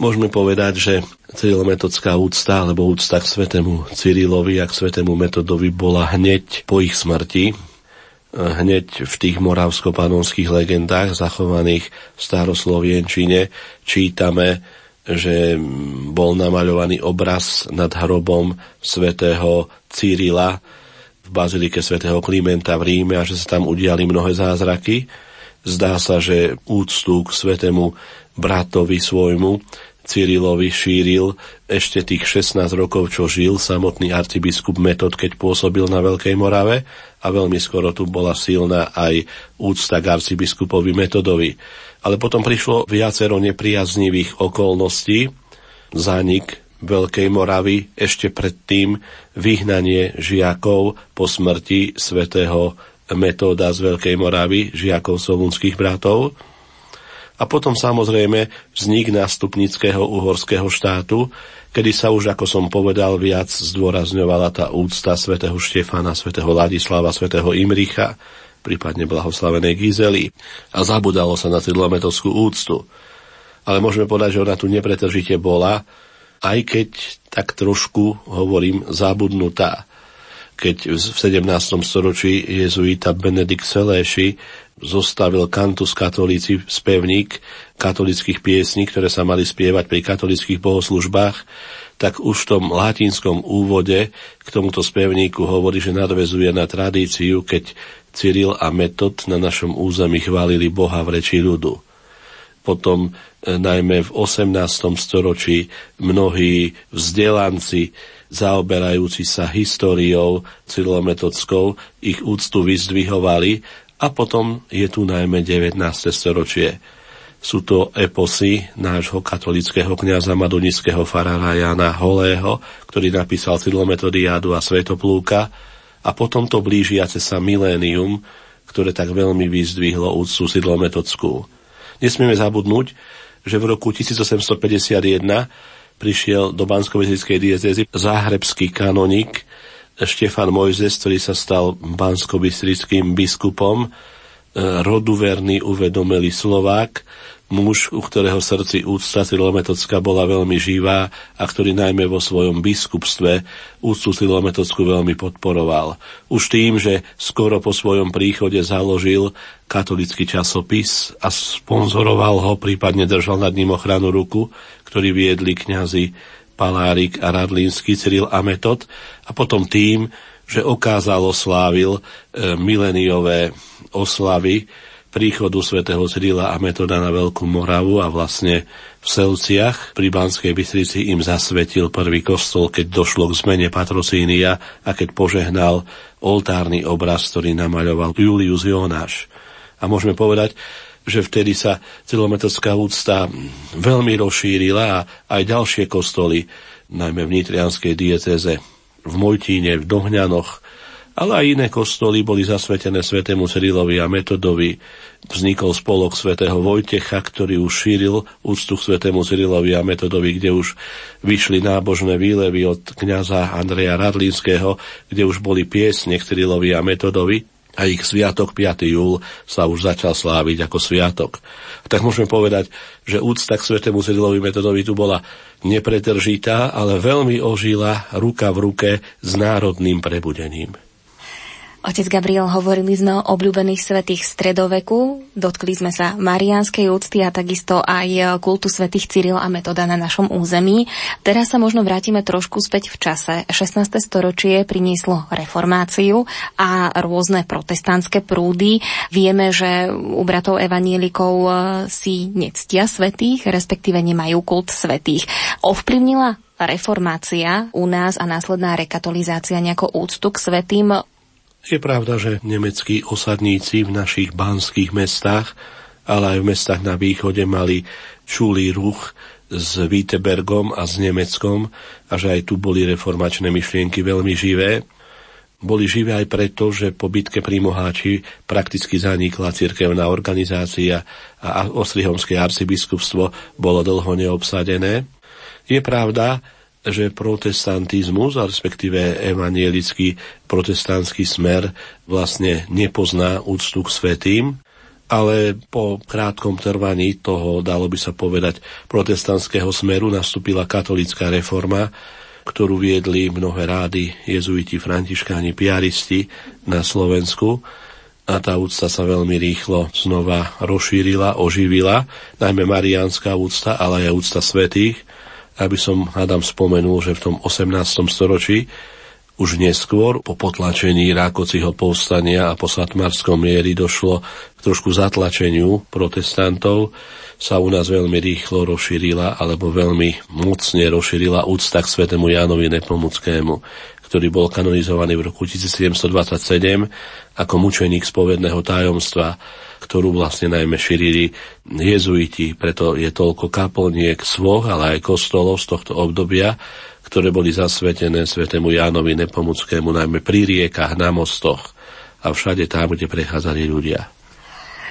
Môžeme povedať, že Cyrilometodská úcta alebo úcta k svetému Cyrilovi a k svetému Metodovi bola hneď po ich smrti, hneď v tých moravsko-panonských legendách zachovaných v staroslovienčine čítame že bol namaľovaný obraz nad hrobom svätého Cyrila v bazilike svätého Klimenta v Ríme a že sa tam udiali mnohé zázraky. Zdá sa, že úctu k svetému bratovi svojmu Cyrilovi šíril ešte tých 16 rokov, čo žil samotný arcibiskup Metod, keď pôsobil na Veľkej Morave a veľmi skoro tu bola silná aj úcta k arcibiskupovi Metodovi. Ale potom prišlo viacero nepriaznivých okolností, zánik Veľkej Moravy, ešte predtým vyhnanie žiakov po smrti svätého Metóda z Veľkej Moravy, žiakov solunských bratov, a potom samozrejme vznik nástupnického uhorského štátu, kedy sa už, ako som povedal, viac zdôrazňovala tá úcta svätého Štefana, svätého Ladislava, svätého Imricha, prípadne blahoslavenej Gizely a zabudalo sa na cyrilometovskú úctu. Ale môžeme povedať, že ona tu nepretržite bola, aj keď tak trošku, hovorím, zabudnutá keď v 17. storočí jezuita Benedikt Seléši zostavil kantus katolíci spevník katolických piesní, ktoré sa mali spievať pri katolických bohoslužbách, tak už v tom latinskom úvode k tomuto spevníku hovorí, že nadvezuje na tradíciu, keď Cyril a Metod na našom území chválili Boha v reči ľudu. Potom e, najmä v 18. storočí mnohí vzdelanci zaoberajúci sa históriou cyrilometodskou ich úctu vyzdvihovali a potom je tu najmä 19. storočie. Sú to eposy nášho katolického kniaza madonického farára Jana Holého, ktorý napísal Cyrilometodiádu a Svetoplúka a potom to blížiace sa milénium, ktoré tak veľmi vyzdvihlo úctu Cyrilometodskú. Nesmieme zabudnúť, že v roku 1851 prišiel do bansko diecezy záhrebský kanonik Štefan Mojzes, ktorý sa stal bansko biskupom, e, roduverný uvedomelý Slovák, muž, u ktorého srdci úcta Cyrilometodská bola veľmi živá a ktorý najmä vo svojom biskupstve úctu Cyrilometodsku veľmi podporoval. Už tým, že skoro po svojom príchode založil katolický časopis a sponzoroval ho, prípadne držal nad ním ochranu ruku, ktorý viedli kňazi Palárik a Radlínsky, Cyril a Metod a potom tým, že okázalo slávil e, mileniové oslavy príchodu svätého Cyrila a Metoda na Veľkú Moravu a vlastne v Selciach pri Banskej Bystrici im zasvetil prvý kostol, keď došlo k zmene patrocínia a keď požehnal oltárny obraz, ktorý namaľoval Julius Jonáš. A môžeme povedať, že vtedy sa celometodská úcta veľmi rozšírila a aj ďalšie kostoly, najmä v Nitrianskej dieceze, v Mojtíne, v Dohňanoch, ale aj iné kostoly boli zasvetené svetému Cyrilovi a Metodovi. Vznikol spolok svätého Vojtecha, ktorý už šíril úctu k svetému Cyrilovi a Metodovi, kde už vyšli nábožné výlevy od kňaza Andreja Radlínskeho, kde už boli piesne k Cyrilovi a Metodovi a ich sviatok 5. júl sa už začal sláviť ako sviatok. Tak môžeme povedať, že úcta k svetému Cyrilovi metodovi tu bola nepretržitá, ale veľmi ožila ruka v ruke s národným prebudením. Otec Gabriel, hovorili sme o obľúbených svetých stredoveku, dotkli sme sa marianskej úcty a takisto aj kultu svetých Cyril a Metoda na našom území. Teraz sa možno vrátime trošku späť v čase. 16. storočie prinieslo reformáciu a rôzne protestantské prúdy. Vieme, že u bratov evanielikov e, si nectia svetých, respektíve nemajú kult svetých. Ovplyvnila reformácia u nás a následná rekatolizácia nejako úctu k svetým je pravda, že nemeckí osadníci v našich banských mestách, ale aj v mestách na východe mali čulý ruch s Wittebergom a s Nemeckom a že aj tu boli reformačné myšlienky veľmi živé. Boli živé aj preto, že po bitke pri Moháči prakticky zanikla cirkevná organizácia a Ostrihomské arcibiskupstvo bolo dlho neobsadené. Je pravda, že protestantizmus, a respektíve evanielický protestantský smer vlastne nepozná úctu k svetým, ale po krátkom trvaní toho, dalo by sa povedať, protestantského smeru nastúpila katolická reforma, ktorú viedli mnohé rády jezuiti, františkáni, piaristi na Slovensku a tá úcta sa veľmi rýchlo znova rozšírila, oživila, najmä mariánska úcta, ale aj úcta svetých. Aby som, hádam, spomenul, že v tom 18. storočí už neskôr, po potlačení Rákociho povstania a po Satmarskom miery došlo k trošku zatlačeniu protestantov, sa u nás veľmi rýchlo rozšírila, alebo veľmi mocne rozšírila úcta k svetému Jánovi Nepomuckému, ktorý bol kanonizovaný v roku 1727 ako mučeník spovedného tajomstva, ktorú vlastne najmä šírili jezuiti, preto je toľko kaplniek svoch, ale aj kostolov z tohto obdobia, ktoré boli zasvetené svetému Jánovi Nepomuckému, najmä pri riekach, na mostoch a všade tam, kde prechádzali ľudia.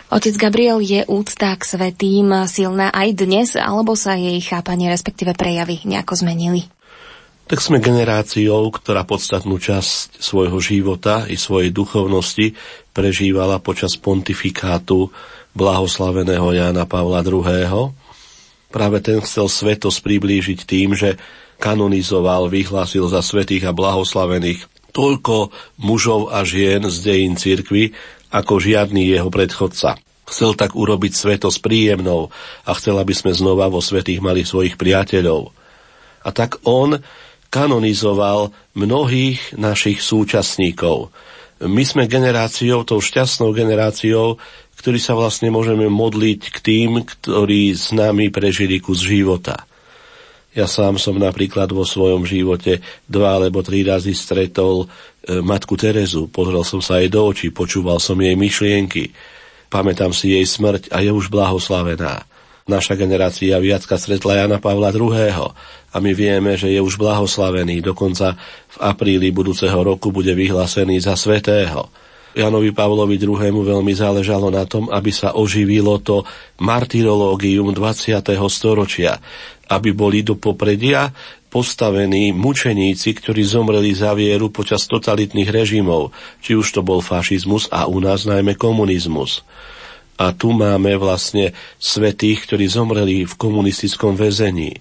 Otec Gabriel, je úcta k svetým silná aj dnes, alebo sa jej chápanie, respektíve prejavy nejako zmenili? Tak sme generáciou, ktorá podstatnú časť svojho života i svojej duchovnosti prežívala počas pontifikátu blahoslaveného Jána Pavla II. Práve ten chcel svetosť priblížiť tým, že kanonizoval, vyhlásil za svetých a blahoslavených toľko mužov a žien z dejín cirkvy, ako žiadny jeho predchodca. Chcel tak urobiť svetosť príjemnou a chcel, aby sme znova vo svetých mali svojich priateľov. A tak on kanonizoval mnohých našich súčasníkov. My sme generáciou, tou šťastnou generáciou, ktorí sa vlastne môžeme modliť k tým, ktorí s nami prežili kus života. Ja sám som napríklad vo svojom živote dva alebo tri razy stretol E, matku Terezu, pozrel som sa jej do očí, počúval som jej myšlienky. Pamätám si jej smrť a je už blahoslavená. Naša generácia viacka stretla Jana Pavla II. a my vieme, že je už blahoslavený. Dokonca v apríli budúceho roku bude vyhlásený za svetého. Janovi Pavlovi II. veľmi záležalo na tom, aby sa oživilo to martyrológium 20. storočia, aby boli do popredia postavení mučeníci, ktorí zomreli za vieru počas totalitných režimov, či už to bol fašizmus a u nás najmä komunizmus. A tu máme vlastne svetých, ktorí zomreli v komunistickom väzení.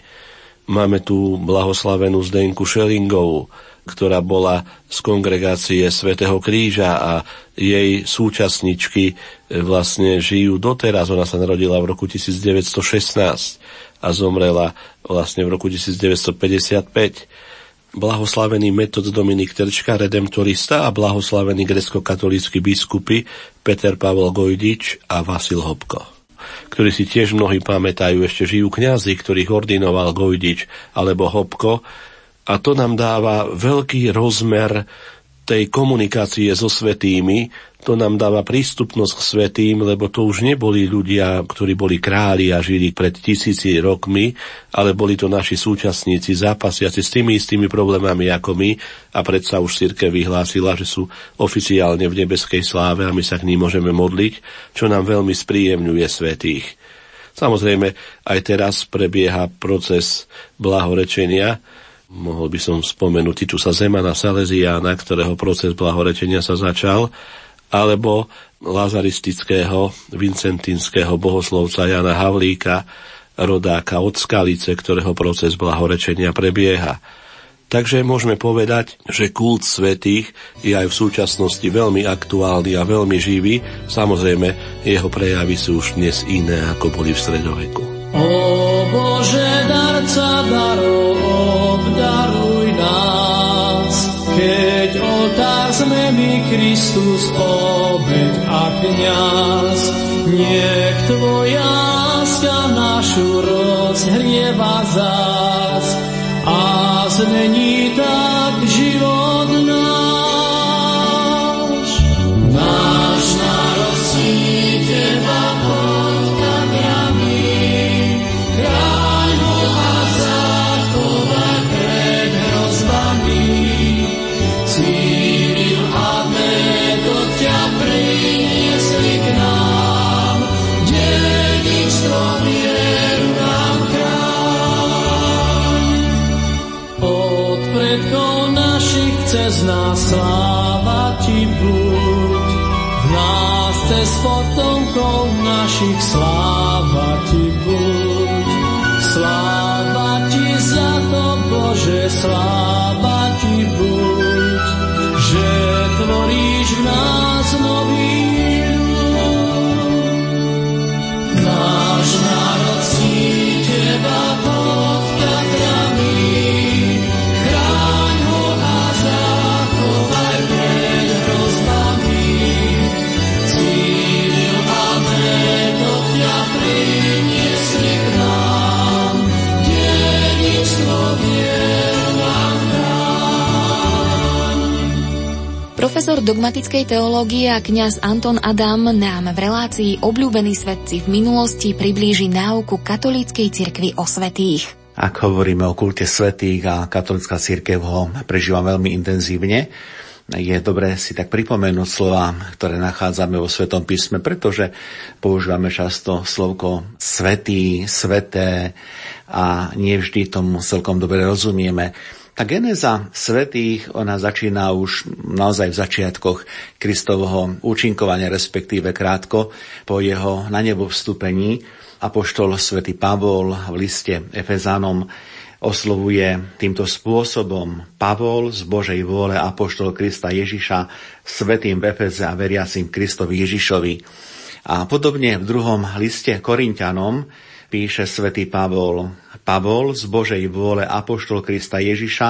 Máme tu blahoslavenú Zdenku Šelingovú, ktorá bola z kongregácie Svetého kríža a jej súčasničky vlastne žijú doteraz. Ona sa narodila v roku 1916 a zomrela vlastne v roku 1955. Blahoslavený metod Dominik Terčka, redemptorista a blahoslavený grecko-katolícky biskupy Peter Pavel Gojdič a Vasil Hopko ktorí si tiež mnohí pamätajú, ešte žijú kňazi, ktorých ordinoval Gojdič alebo Hopko. A to nám dáva veľký rozmer tej komunikácie so svetými, to nám dáva prístupnosť k svetým, lebo to už neboli ľudia, ktorí boli králi a žili pred tisíci rokmi, ale boli to naši súčasníci, zápasiaci s tými istými problémami ako my a predsa už cirkev vyhlásila, že sú oficiálne v nebeskej sláve a my sa k ním môžeme modliť, čo nám veľmi spríjemňuje svetých. Samozrejme, aj teraz prebieha proces blahorečenia, Mohol by som spomenúť Titusa Zemana Salesiána, ktorého proces blahorečenia sa začal, alebo lazaristického vincentinského bohoslovca Jana Havlíka, rodáka od Skalice, ktorého proces blahorečenia prebieha. Takže môžeme povedať, že kult svetých je aj v súčasnosti veľmi aktuálny a veľmi živý. Samozrejme, jeho prejavy sú už dnes iné, ako boli v stredoveku. O Bože, darca darov, sme my, Kristus, obeď a kniaz. Nech Tvoja láska našu rozhrieva zás a zmení dogmatickej teológie a kňaz Anton Adam nám v relácii Obľúbení svetci v minulosti priblíži náuku katolíckej cirkvi o svetých. Ak hovoríme o kulte svetých a katolická cirkev ho prežíva veľmi intenzívne, je dobré si tak pripomenúť slova, ktoré nachádzame vo Svetom písme, pretože používame často slovko svetý, sveté a nie vždy tomu celkom dobre rozumieme. Tá geneza svetých, ona začína už naozaj v začiatkoch Kristovho účinkovania, respektíve krátko po jeho na nebo vstúpení. Apoštol svätý Pavol v liste Efezanom oslovuje týmto spôsobom Pavol z Božej vôle Apoštol Krista Ježiša svetým v Efeze a veriacim Kristovi Ježišovi. A podobne v druhom liste Korintianom píše svätý Pavol, Pavol z Božej vôle Apoštol Krista Ježiša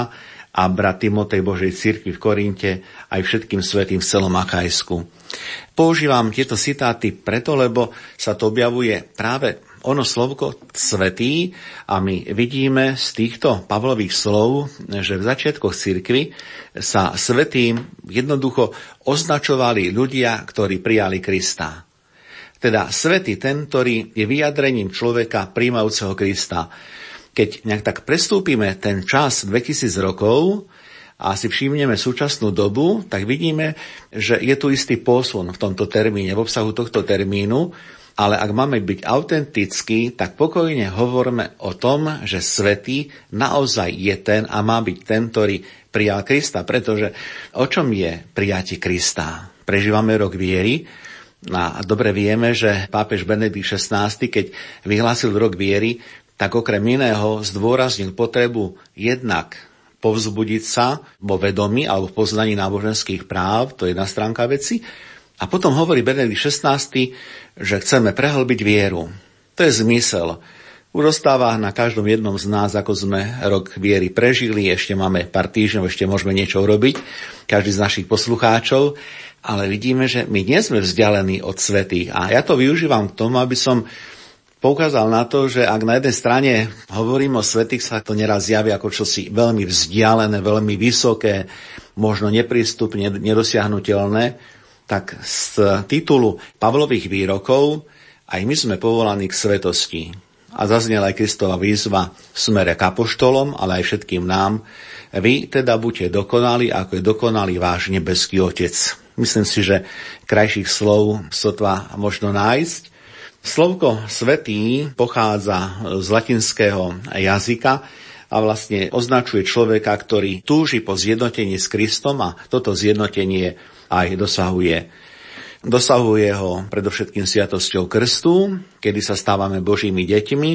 a brat Timotej Božej cirkvi v Korinte aj všetkým svetým v celom Akajsku. Používam tieto citáty preto, lebo sa to objavuje práve ono slovko svetý a my vidíme z týchto Pavlových slov, že v začiatkoch cirkvy sa svetým jednoducho označovali ľudia, ktorí prijali Krista. Teda svetý ten, ktorý je vyjadrením človeka príjmajúceho Krista keď nejak tak prestúpime ten čas 2000 rokov a si všimneme súčasnú dobu, tak vidíme, že je tu istý posun v tomto termíne, v obsahu tohto termínu, ale ak máme byť autentickí, tak pokojne hovorme o tom, že svetý naozaj je ten a má byť ten, ktorý prijal Krista, pretože o čom je prijatie Krista? Prežívame rok viery, a dobre vieme, že pápež Benedikt XVI, keď vyhlásil rok viery, tak okrem iného zdôraznil potrebu jednak povzbudiť sa vo vedomí alebo v poznaní náboženských práv, to je jedna stránka veci. A potom hovorí Benedikt XVI, že chceme prehlbiť vieru. To je zmysel. Už ostáva na každom jednom z nás, ako sme rok viery prežili, ešte máme pár týždňov, ešte môžeme niečo urobiť, každý z našich poslucháčov, ale vidíme, že my nie sme vzdialení od svetých. A ja to využívam k tomu, aby som poukázal na to, že ak na jednej strane hovorím o svetých, sa to neraz javí ako čosi veľmi vzdialené, veľmi vysoké, možno neprístupne, nedosiahnutelné, tak z titulu Pavlových výrokov aj my sme povolaní k svetosti. A zaznela aj Kristova výzva v smere k apoštolom, ale aj všetkým nám. Vy teda buďte dokonali, ako je dokonalý váš nebeský Otec. Myslím si, že krajších slov sotva možno nájsť. Slovko svetý pochádza z latinského jazyka a vlastne označuje človeka, ktorý túži po zjednotení s Kristom a toto zjednotenie aj dosahuje. Dosahuje ho predovšetkým sviatosťou krstu, kedy sa stávame Božími deťmi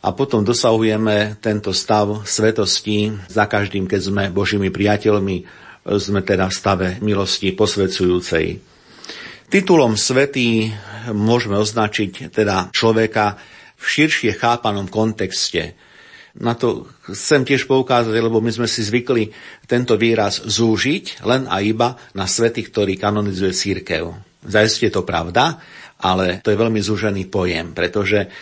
a potom dosahujeme tento stav svetosti za každým, keď sme Božími priateľmi, sme teda v stave milosti posvedzujúcej. Titulom svetý môžeme označiť teda človeka v širšie chápanom kontexte. Na to chcem tiež poukázať, lebo my sme si zvykli tento výraz zúžiť len a iba na svety, ktorý kanonizuje církev. Zajistie to pravda, ale to je veľmi zúžený pojem, pretože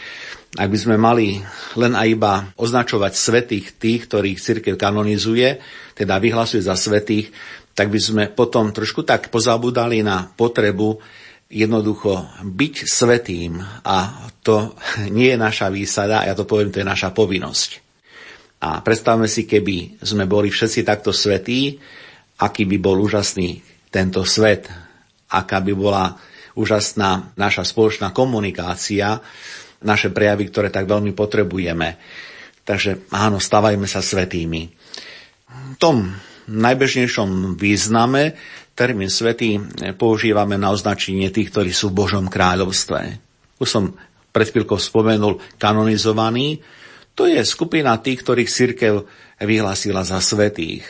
ak by sme mali len a iba označovať svetých tých, ktorých církev kanonizuje, teda vyhlasuje za svetých, tak by sme potom trošku tak pozabudali na potrebu jednoducho byť svetým a to nie je naša výsada, ja to poviem, to je naša povinnosť. A predstavme si, keby sme boli všetci takto svetí, aký by bol úžasný tento svet, aká by bola úžasná naša spoločná komunikácia, naše prejavy, ktoré tak veľmi potrebujeme. Takže áno, stávajme sa svetými. Tom najbežnejšom význame termín svetý používame na označenie tých, ktorí sú v Božom kráľovstve. Už som pred chvíľkou spomenul kanonizovaný. To je skupina tých, ktorých církev vyhlásila za svetých.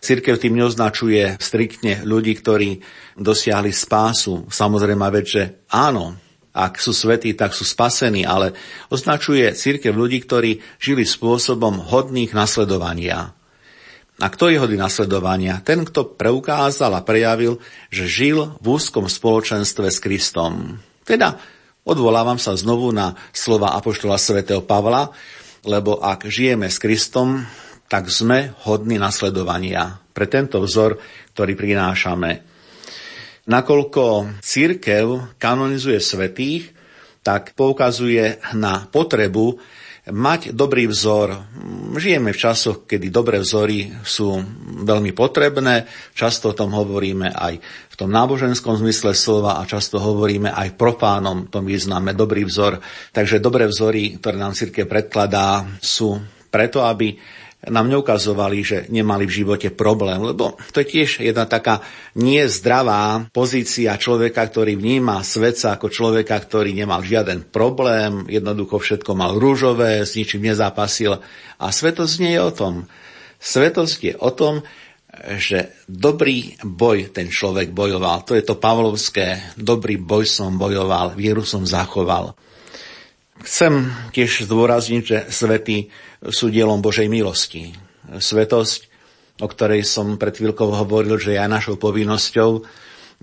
Církev tým neoznačuje striktne ľudí, ktorí dosiahli spásu. Samozrejme, veď, že áno, ak sú svetí, tak sú spasení, ale označuje církev ľudí, ktorí žili spôsobom hodných nasledovania. A kto je hody nasledovania? Ten, kto preukázal a prejavil, že žil v úzkom spoločenstve s Kristom. Teda odvolávam sa znovu na slova Apoštola svätého Pavla, lebo ak žijeme s Kristom, tak sme hodní nasledovania pre tento vzor, ktorý prinášame. Nakoľko církev kanonizuje svetých, tak poukazuje na potrebu mať dobrý vzor. Žijeme v časoch, kedy dobré vzory sú veľmi potrebné, často o tom hovoríme aj v tom náboženskom zmysle slova a často hovoríme aj profánom tom význame dobrý vzor. Takže dobré vzory, ktoré nám církev predkladá, sú preto, aby nám neukazovali, že nemali v živote problém, lebo to je tiež jedna taká nezdravá pozícia človeka, ktorý vníma svet sa ako človeka, ktorý nemal žiaden problém, jednoducho všetko mal rúžové, s ničím nezápasil. A svetosť nie je o tom. Svetosť je o tom, že dobrý boj ten človek bojoval. To je to pavlovské, dobrý boj som bojoval, vieru som zachoval. Chcem tiež zdôrazniť, že svety sú dielom Božej milosti. Svetosť, o ktorej som pred chvíľkou hovoril, že je našou povinnosťou,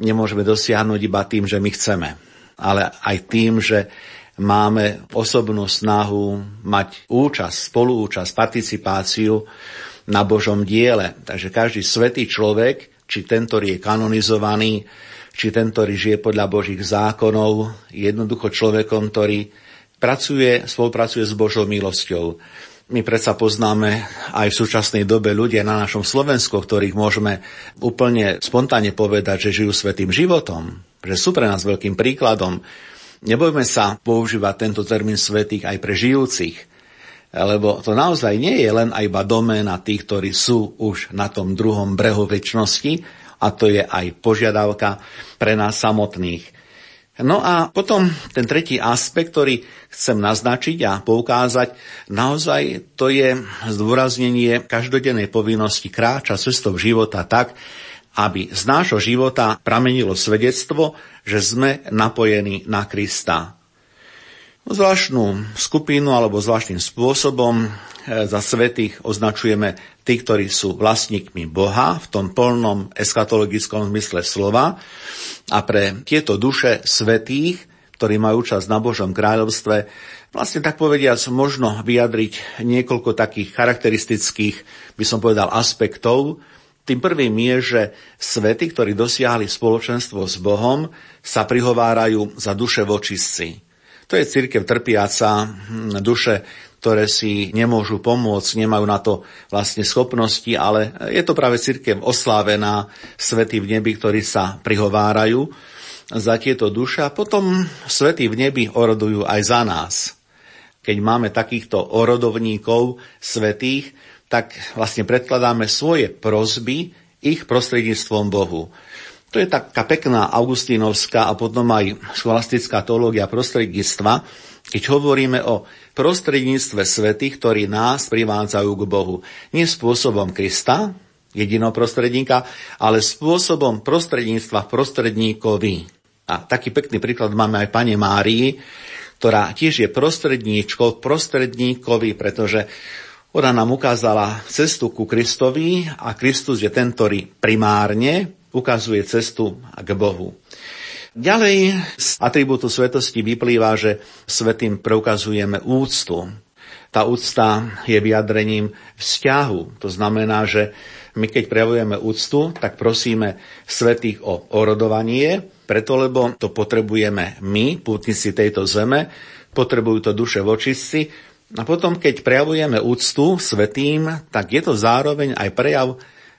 nemôžeme dosiahnuť iba tým, že my chceme, ale aj tým, že máme osobnú snahu mať účasť, spoluúčasť, participáciu na Božom diele. Takže každý svetý človek, či ten, ktorý je kanonizovaný, či ten, ktorý žije podľa Božích zákonov, je jednoducho človekom, ktorý pracuje, spolupracuje s Božou milosťou. My predsa poznáme aj v súčasnej dobe ľudia na našom Slovensku, ktorých môžeme úplne spontánne povedať, že žijú svetým životom, že sú pre nás veľkým príkladom. Nebojme sa používať tento termín svetých aj pre žijúcich, lebo to naozaj nie je len iba doména tých, ktorí sú už na tom druhom brehu väčšnosti, a to je aj požiadavka pre nás samotných. No a potom ten tretí aspekt, ktorý chcem naznačiť a poukázať, naozaj to je zdôraznenie každodennej povinnosti kráča cestou života tak, aby z nášho života pramenilo svedectvo, že sme napojení na Krista. Zvláštnu skupinu alebo zvláštnym spôsobom e, za svetých označujeme tí, ktorí sú vlastníkmi Boha v tom plnom eskatologickom zmysle slova, a pre tieto duše svetých, ktorí majú čas na Božom kráľovstve, vlastne tak povediac možno vyjadriť niekoľko takých charakteristických, by som povedal, aspektov. Tým prvým je, že svety, ktorí dosiahli spoločenstvo s Bohom, sa prihovárajú za duše vočistci. To je církev trpiaca, hm, duše, ktoré si nemôžu pomôcť, nemajú na to vlastne schopnosti, ale je to práve církev oslávená, svety v nebi, ktorí sa prihovárajú za tieto duše a potom svety v nebi orodujú aj za nás. Keď máme takýchto orodovníkov svetých, tak vlastne predkladáme svoje prozby ich prostredníctvom Bohu. To je taká pekná augustínovská a potom aj scholastická teológia prostredníctva, keď hovoríme o prostredníctve svety, ktorí nás privádzajú k Bohu. Nie spôsobom Krista, jediného prostredníka, ale spôsobom prostredníctva prostredníkovi. A taký pekný príklad máme aj Pane Márii, ktorá tiež je prostredníčkou prostredníkovi, pretože ona nám ukázala cestu ku Kristovi a Kristus je ten, ktorý primárne ukazuje cestu k Bohu. Ďalej z atribútu svetosti vyplýva, že svetým preukazujeme úctu. Tá úcta je vyjadrením vzťahu. To znamená, že my keď prejavujeme úctu, tak prosíme svetých o orodovanie, preto lebo to potrebujeme my, pútnici tejto zeme, potrebujú to duše vočistci. A potom, keď prejavujeme úctu svetým, tak je to zároveň aj prejav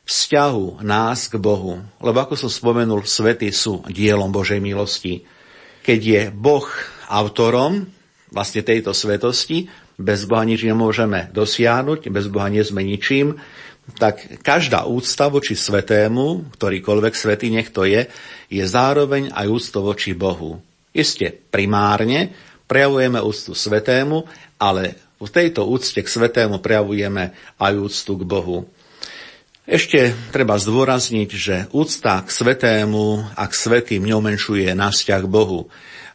vzťahu nás k Bohu. Lebo ako som spomenul, svety sú dielom Božej milosti. Keď je Boh autorom vlastne tejto svetosti, bez Boha nič nemôžeme dosiahnuť, bez Boha nie sme ničím, tak každá úcta voči svetému, ktorýkoľvek svetý nech to je, je zároveň aj úcto voči Bohu. Isté, primárne prejavujeme úctu svetému, ale v tejto úcte k svetému prejavujeme aj úctu k Bohu. Ešte treba zdôrazniť, že úcta k svetému a k svetým neumenšuje náš vzťah Bohu.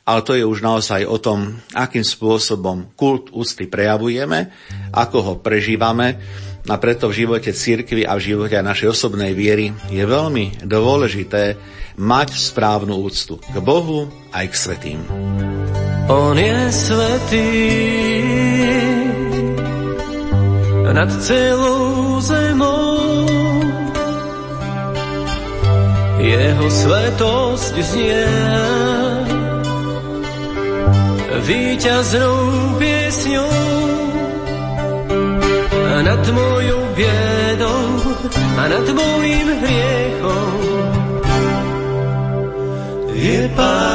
Ale to je už naozaj o tom, akým spôsobom kult úcty prejavujeme, ako ho prežívame a preto v živote cirkvi a v živote aj našej osobnej viery je veľmi dôležité mať správnu úctu k Bohu aj k svetým. On je svetý nad celou zemou. Jeho svetosť znie víťaznou piesňou nad mojou biedou a nad mojím hriechom je pán.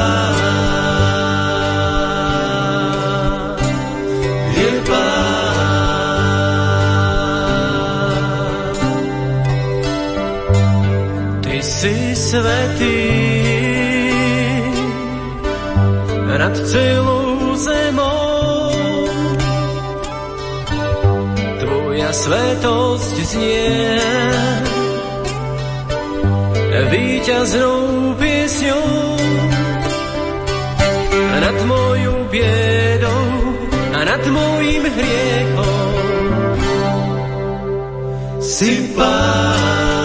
Svetý. Nad celou zemou svetosť znie. Víťaznou piesňou nad mojou biedou a nad mojím hriechom. Si pán.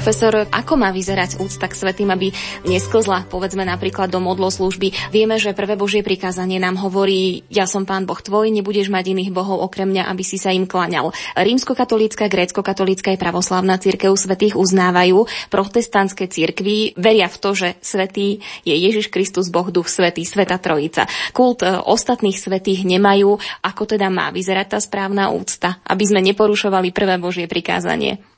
Profesor, ako má vyzerať úcta k svetým, aby nesklzla, povedzme napríklad do modloslúžby. Vieme, že prvé Božie prikázanie nám hovorí, ja som pán Boh tvoj, nebudeš mať iných bohov okrem mňa, aby si sa im klaňal. Rímskokatolícka, grécko-katolícka aj pravoslavná církev svetých uznávajú. Protestantské církvy veria v to, že svetý je Ježiš Kristus, Boh, Duch Svetý, Sveta Trojica. Kult e, ostatných svetých nemajú. Ako teda má vyzerať tá správna úcta, aby sme neporušovali prvé Božie prikázanie?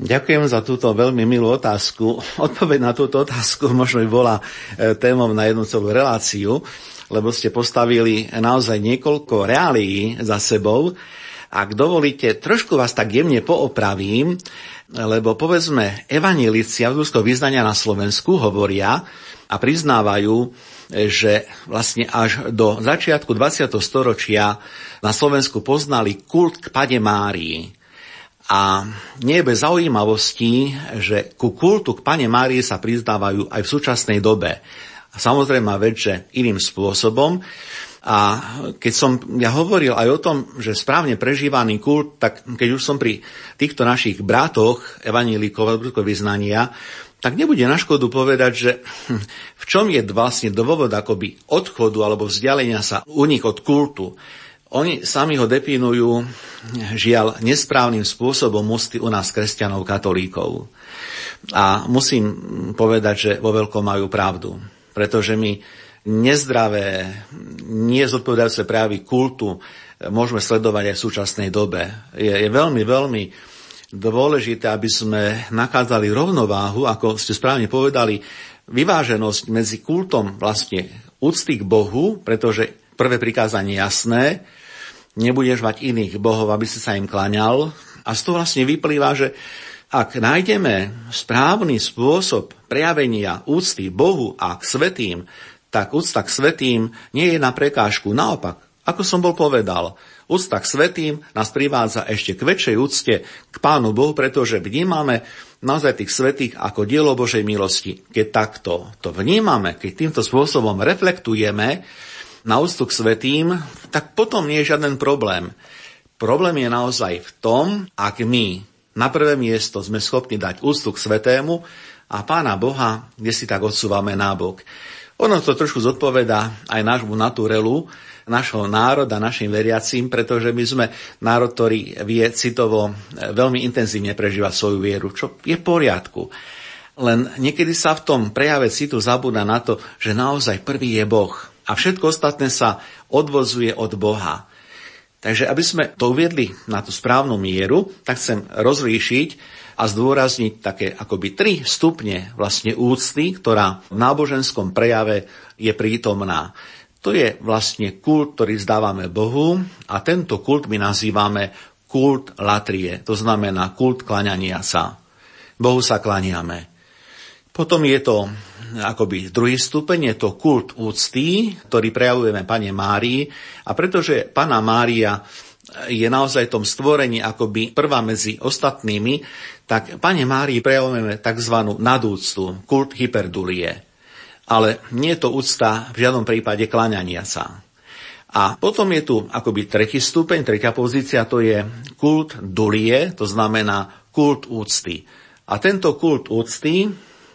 Ďakujem za túto veľmi milú otázku. Odpoveď na túto otázku možno by bola e, témou na jednu celú reláciu, lebo ste postavili naozaj niekoľko reálií za sebou. Ak dovolíte, trošku vás tak jemne poopravím, lebo povedzme, evanelici avdúského vyznania na Slovensku hovoria a priznávajú, že vlastne až do začiatku 20. storočia na Slovensku poznali kult k Pade Márii. A nie je bez zaujímavosti, že ku kultu k Pane Márie sa prizdávajú aj v súčasnej dobe. Samozrejme že iným spôsobom. A keď som ja hovoril aj o tom, že správne prežívaný kult, tak keď už som pri týchto našich bratoch, evanílikov vyznania, tak nebude na škodu povedať, že v čom je vlastne dôvod akoby odchodu alebo vzdialenia sa u nich od kultu. Oni sami ho definujú, žiaľ, nesprávnym spôsobom musty u nás kresťanov, katolíkov. A musím povedať, že vo veľkom majú pravdu. Pretože my nezdravé, nezodpovedajúce prejavy kultu môžeme sledovať aj v súčasnej dobe. Je, je veľmi, veľmi dôležité, aby sme nakázali rovnováhu, ako ste správne povedali, vyváženosť medzi kultom vlastne úcty k Bohu, pretože prvé prikázanie jasné, nebudeš mať iných bohov, aby si sa im klaňal. A z toho vlastne vyplýva, že ak nájdeme správny spôsob prejavenia úcty Bohu a k svetým, tak úcta k svetým nie je na prekážku. Naopak, ako som bol povedal, úcta k svetým nás privádza ešte k väčšej úcte k Pánu Bohu, pretože vnímame naozaj tých svetých ako dielo Božej milosti. Keď takto to vnímame, keď týmto spôsobom reflektujeme, na úctu k svetým, tak potom nie je žiaden problém. Problém je naozaj v tom, ak my na prvé miesto sme schopní dať úctu k svetému a Pána Boha, kde si tak odsúvame nábok. Ono to trošku zodpoveda aj nášmu naturelu, našho národa, našim veriacím, pretože my sme národ, ktorý vie citovo veľmi intenzívne prežívať svoju vieru, čo je v poriadku. Len niekedy sa v tom prejave citu zabúda na to, že naozaj prvý je Boh a všetko ostatné sa odvozuje od Boha. Takže aby sme to uviedli na tú správnu mieru, tak chcem rozlíšiť a zdôrazniť také akoby tri stupne vlastne úcty, ktorá v náboženskom prejave je prítomná. To je vlastne kult, ktorý zdávame Bohu a tento kult my nazývame kult latrie, to znamená kult klaňania sa. Bohu sa klaniame. Potom je to akoby druhý stupeň, je to kult úcty, ktorý prejavujeme Pane Márii a pretože Pana Mária je naozaj v tom stvorení akoby prvá medzi ostatnými, tak Pane Márii prejavujeme tzv. nadúctu, kult hyperdulie. Ale nie je to úcta v žiadnom prípade kláňania sa. A potom je tu akoby tretí stupeň, tretia pozícia, to je kult dulie, to znamená kult úcty. A tento kult úcty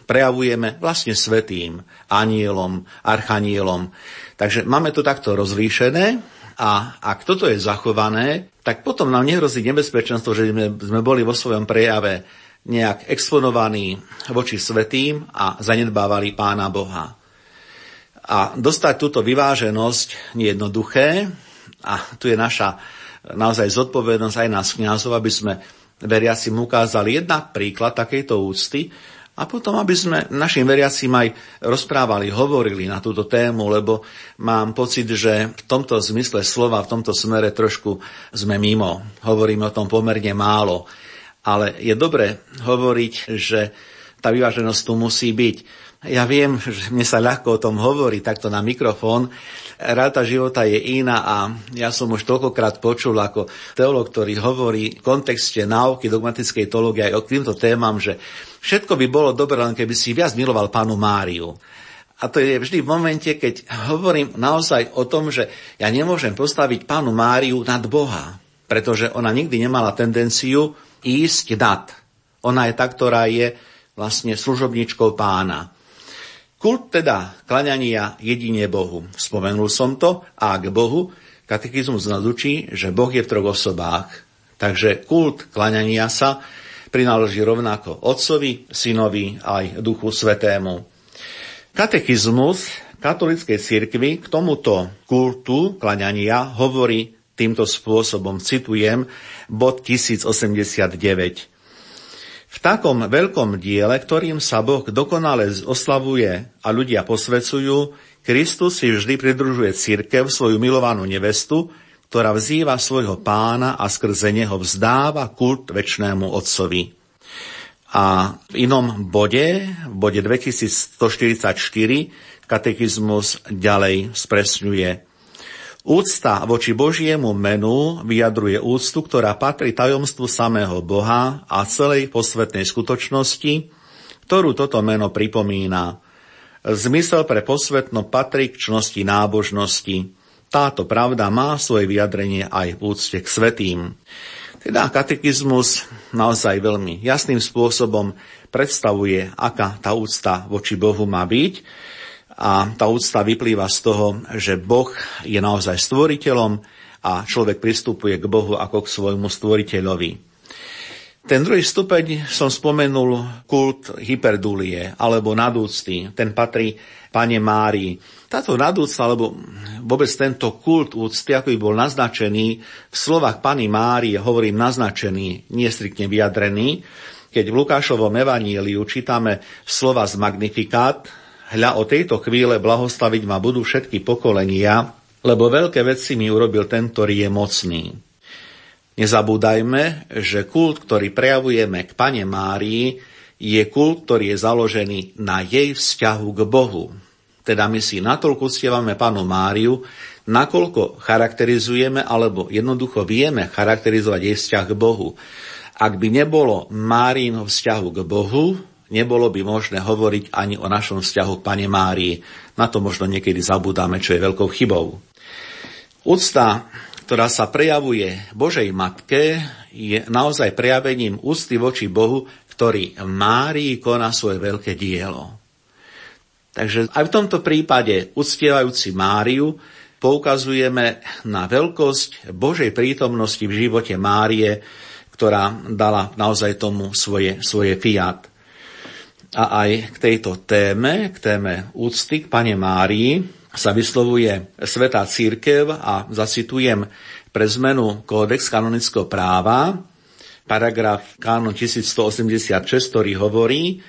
prejavujeme vlastne svetým, anielom, archanielom. Takže máme to takto rozlíšené a ak toto je zachované, tak potom nám nehrozí nebezpečenstvo, že sme, sme boli vo svojom prejave nejak exponovaní voči svetým a zanedbávali Pána Boha. A dostať túto vyváženosť nie je jednoduché a tu je naša naozaj zodpovednosť aj nás kniazov, aby sme veriaci mu ukázali jednak príklad takejto úcty, a potom, aby sme našim veriacim aj rozprávali, hovorili na túto tému, lebo mám pocit, že v tomto zmysle slova, v tomto smere trošku sme mimo. Hovoríme o tom pomerne málo. Ale je dobre hovoriť, že tá vyváženosť tu musí byť. Ja viem, že mne sa ľahko o tom hovorí takto na mikrofón, Ráta života je iná a ja som už toľkokrát počul ako teolog, ktorý hovorí v kontexte náuky dogmatickej teológie aj o týmto témam, že všetko by bolo dobré, len keby si viac miloval pánu Máriu. A to je vždy v momente, keď hovorím naozaj o tom, že ja nemôžem postaviť pánu Máriu nad Boha, pretože ona nikdy nemala tendenciu ísť nad. Ona je tá, ktorá je vlastne služobničkou pána. Kult teda klaňania jedine Bohu. Spomenul som to a k Bohu katechizmus nás učí, že Boh je v troch osobách. Takže kult klaňania sa prináleží rovnako Otcovi, Synovi aj Duchu Svetému. Katechizmus katolíckej cirkvi k tomuto kultu klaňania hovorí týmto spôsobom. Citujem bod 1089. V takom veľkom diele, ktorým sa Boh dokonale oslavuje a ľudia posvecujú, Kristus si vždy pridružuje církev, svoju milovanú nevestu, ktorá vzýva svojho pána a skrze neho vzdáva kult väčšnému Otcovi. A v inom bode, v bode 2144, katechizmus ďalej spresňuje. Úcta voči Božiemu menu vyjadruje úctu, ktorá patrí tajomstvu samého Boha a celej posvetnej skutočnosti, ktorú toto meno pripomína. Zmysel pre posvetno patrí k čnosti nábožnosti. Táto pravda má svoje vyjadrenie aj v úcte k svetým. Teda katechizmus naozaj veľmi jasným spôsobom predstavuje, aká tá úcta voči Bohu má byť a tá úcta vyplýva z toho, že Boh je naozaj stvoriteľom a človek pristupuje k Bohu ako k svojmu stvoriteľovi. Ten druhý stupeň som spomenul kult hyperdulie alebo nadúcty. Ten patrí pane Márii. Táto nadúcta, alebo vôbec tento kult úcty, ako by bol naznačený v slovách pani Márie, hovorím naznačený, nie striktne vyjadrený, keď v Lukášovom evaníliu čítame slova z Magnifikát, hľa o tejto chvíle blahoslaviť ma budú všetky pokolenia, lebo veľké veci mi urobil ten, ktorý je mocný. Nezabúdajme, že kult, ktorý prejavujeme k Pane Márii, je kult, ktorý je založený na jej vzťahu k Bohu. Teda my si natoľko uctievame Panu Máriu, nakoľko charakterizujeme, alebo jednoducho vieme charakterizovať jej vzťah k Bohu. Ak by nebolo Márínho vzťahu k Bohu, nebolo by možné hovoriť ani o našom vzťahu k Pane Márii. Na to možno niekedy zabudáme, čo je veľkou chybou. Úcta, ktorá sa prejavuje Božej Matke, je naozaj prejavením úcty voči Bohu, ktorý Márii koná svoje veľké dielo. Takže aj v tomto prípade, uctievajúci Máriu, poukazujeme na veľkosť Božej prítomnosti v živote Márie, ktorá dala naozaj tomu svoje, svoje fiat a aj k tejto téme, k téme úcty k Pane Márii, sa vyslovuje Svetá církev a zacitujem pre zmenu kódex kanonického práva, paragraf kánon 1186, ktorý hovorí,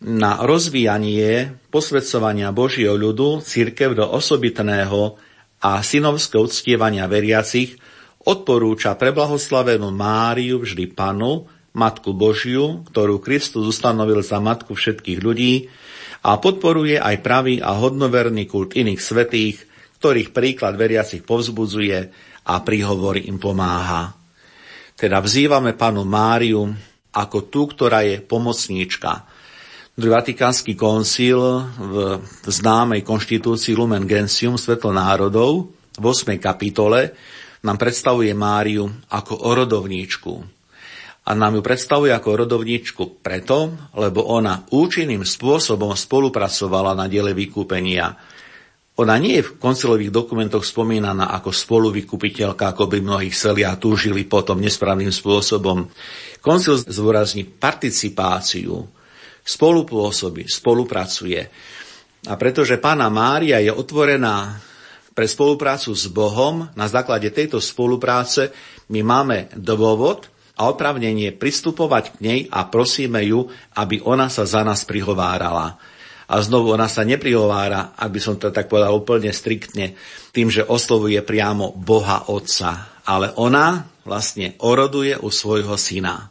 na rozvíjanie posvedcovania Božieho ľudu církev do osobitného a synovského uctievania veriacich odporúča preblahoslavenú Máriu vždy panu, Matku Božiu, ktorú Kristus ustanovil za matku všetkých ľudí a podporuje aj pravý a hodnoverný kult iných svetých, ktorých príklad veriacich povzbudzuje a príhovor im pomáha. Teda vzývame panu Máriu ako tú, ktorá je pomocníčka. Druhý Vatikánsky koncil v známej konštitúcii Lumen Gentium Svetlo národov v 8. kapitole nám predstavuje Máriu ako orodovníčku. A nám ju predstavuje ako rodovníčku preto, lebo ona účinným spôsobom spolupracovala na diele vykúpenia ona nie je v koncilových dokumentoch spomínaná ako spoluvykupiteľka, ako by mnohí chceli a túžili potom nesprávnym spôsobom. Koncil zvorazní participáciu, spolupôsobí, spolupracuje. A pretože pána Mária je otvorená pre spoluprácu s Bohom, na základe tejto spolupráce my máme dôvod a opravnenie pristupovať k nej a prosíme ju, aby ona sa za nás prihovárala. A znovu ona sa neprihovára, aby som to tak povedal úplne striktne, tým, že oslovuje priamo Boha Otca. Ale ona vlastne oroduje u svojho syna.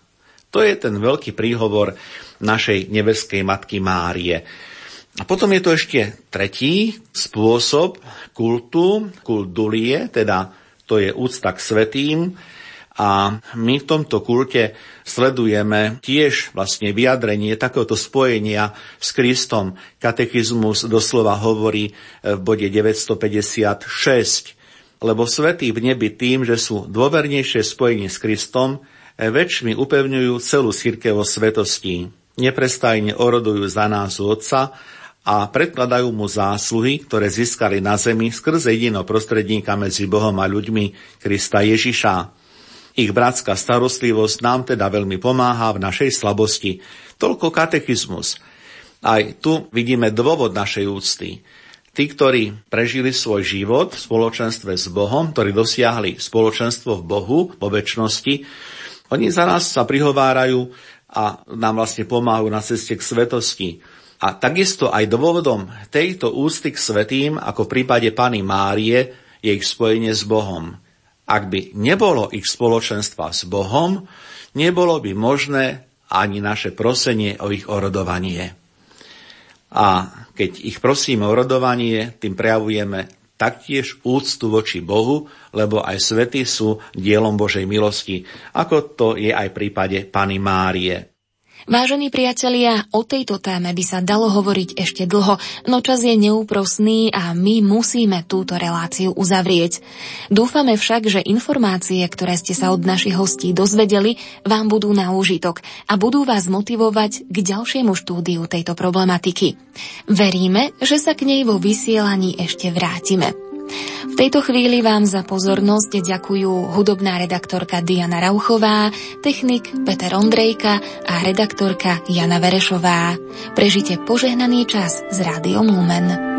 To je ten veľký príhovor našej nebeskej matky Márie. A potom je to ešte tretí spôsob kultu, kult dulie, teda to je úcta k svetým, a my v tomto kulte sledujeme tiež vlastne vyjadrenie takéhoto spojenia s Kristom. Katechizmus doslova hovorí v bode 956, lebo svetí v nebi tým, že sú dôvernejšie spojení s Kristom, väčšmi upevňujú celú církev o svetosti. Neprestajne orodujú za nás Otca a predkladajú mu zásluhy, ktoré získali na zemi skrze jediného prostredníka medzi Bohom a ľuďmi Krista Ježiša. Ich bratská starostlivosť nám teda veľmi pomáha v našej slabosti. Toľko katechizmus. Aj tu vidíme dôvod našej úcty. Tí, ktorí prežili svoj život v spoločenstve s Bohom, ktorí dosiahli spoločenstvo v Bohu, vo väčšnosti, oni za nás sa prihovárajú a nám vlastne pomáhajú na ceste k svetosti. A takisto aj dôvodom tejto úcty k svetým, ako v prípade Pany Márie, je ich spojenie s Bohom. Ak by nebolo ich spoločenstva s Bohom, nebolo by možné ani naše prosenie o ich orodovanie. A keď ich prosíme o rodovanie, tým prejavujeme taktiež úctu voči Bohu, lebo aj svety sú dielom Božej milosti, ako to je aj v prípade Pany Márie. Vážení priatelia, o tejto téme by sa dalo hovoriť ešte dlho, no čas je neúprosný a my musíme túto reláciu uzavrieť. Dúfame však, že informácie, ktoré ste sa od našich hostí dozvedeli, vám budú na úžitok a budú vás motivovať k ďalšiemu štúdiu tejto problematiky. Veríme, že sa k nej vo vysielaní ešte vrátime. V tejto chvíli vám za pozornosť ďakujú hudobná redaktorka Diana Rauchová, technik Peter Ondrejka a redaktorka Jana Verešová. Prežite požehnaný čas s Rádiom Lumen.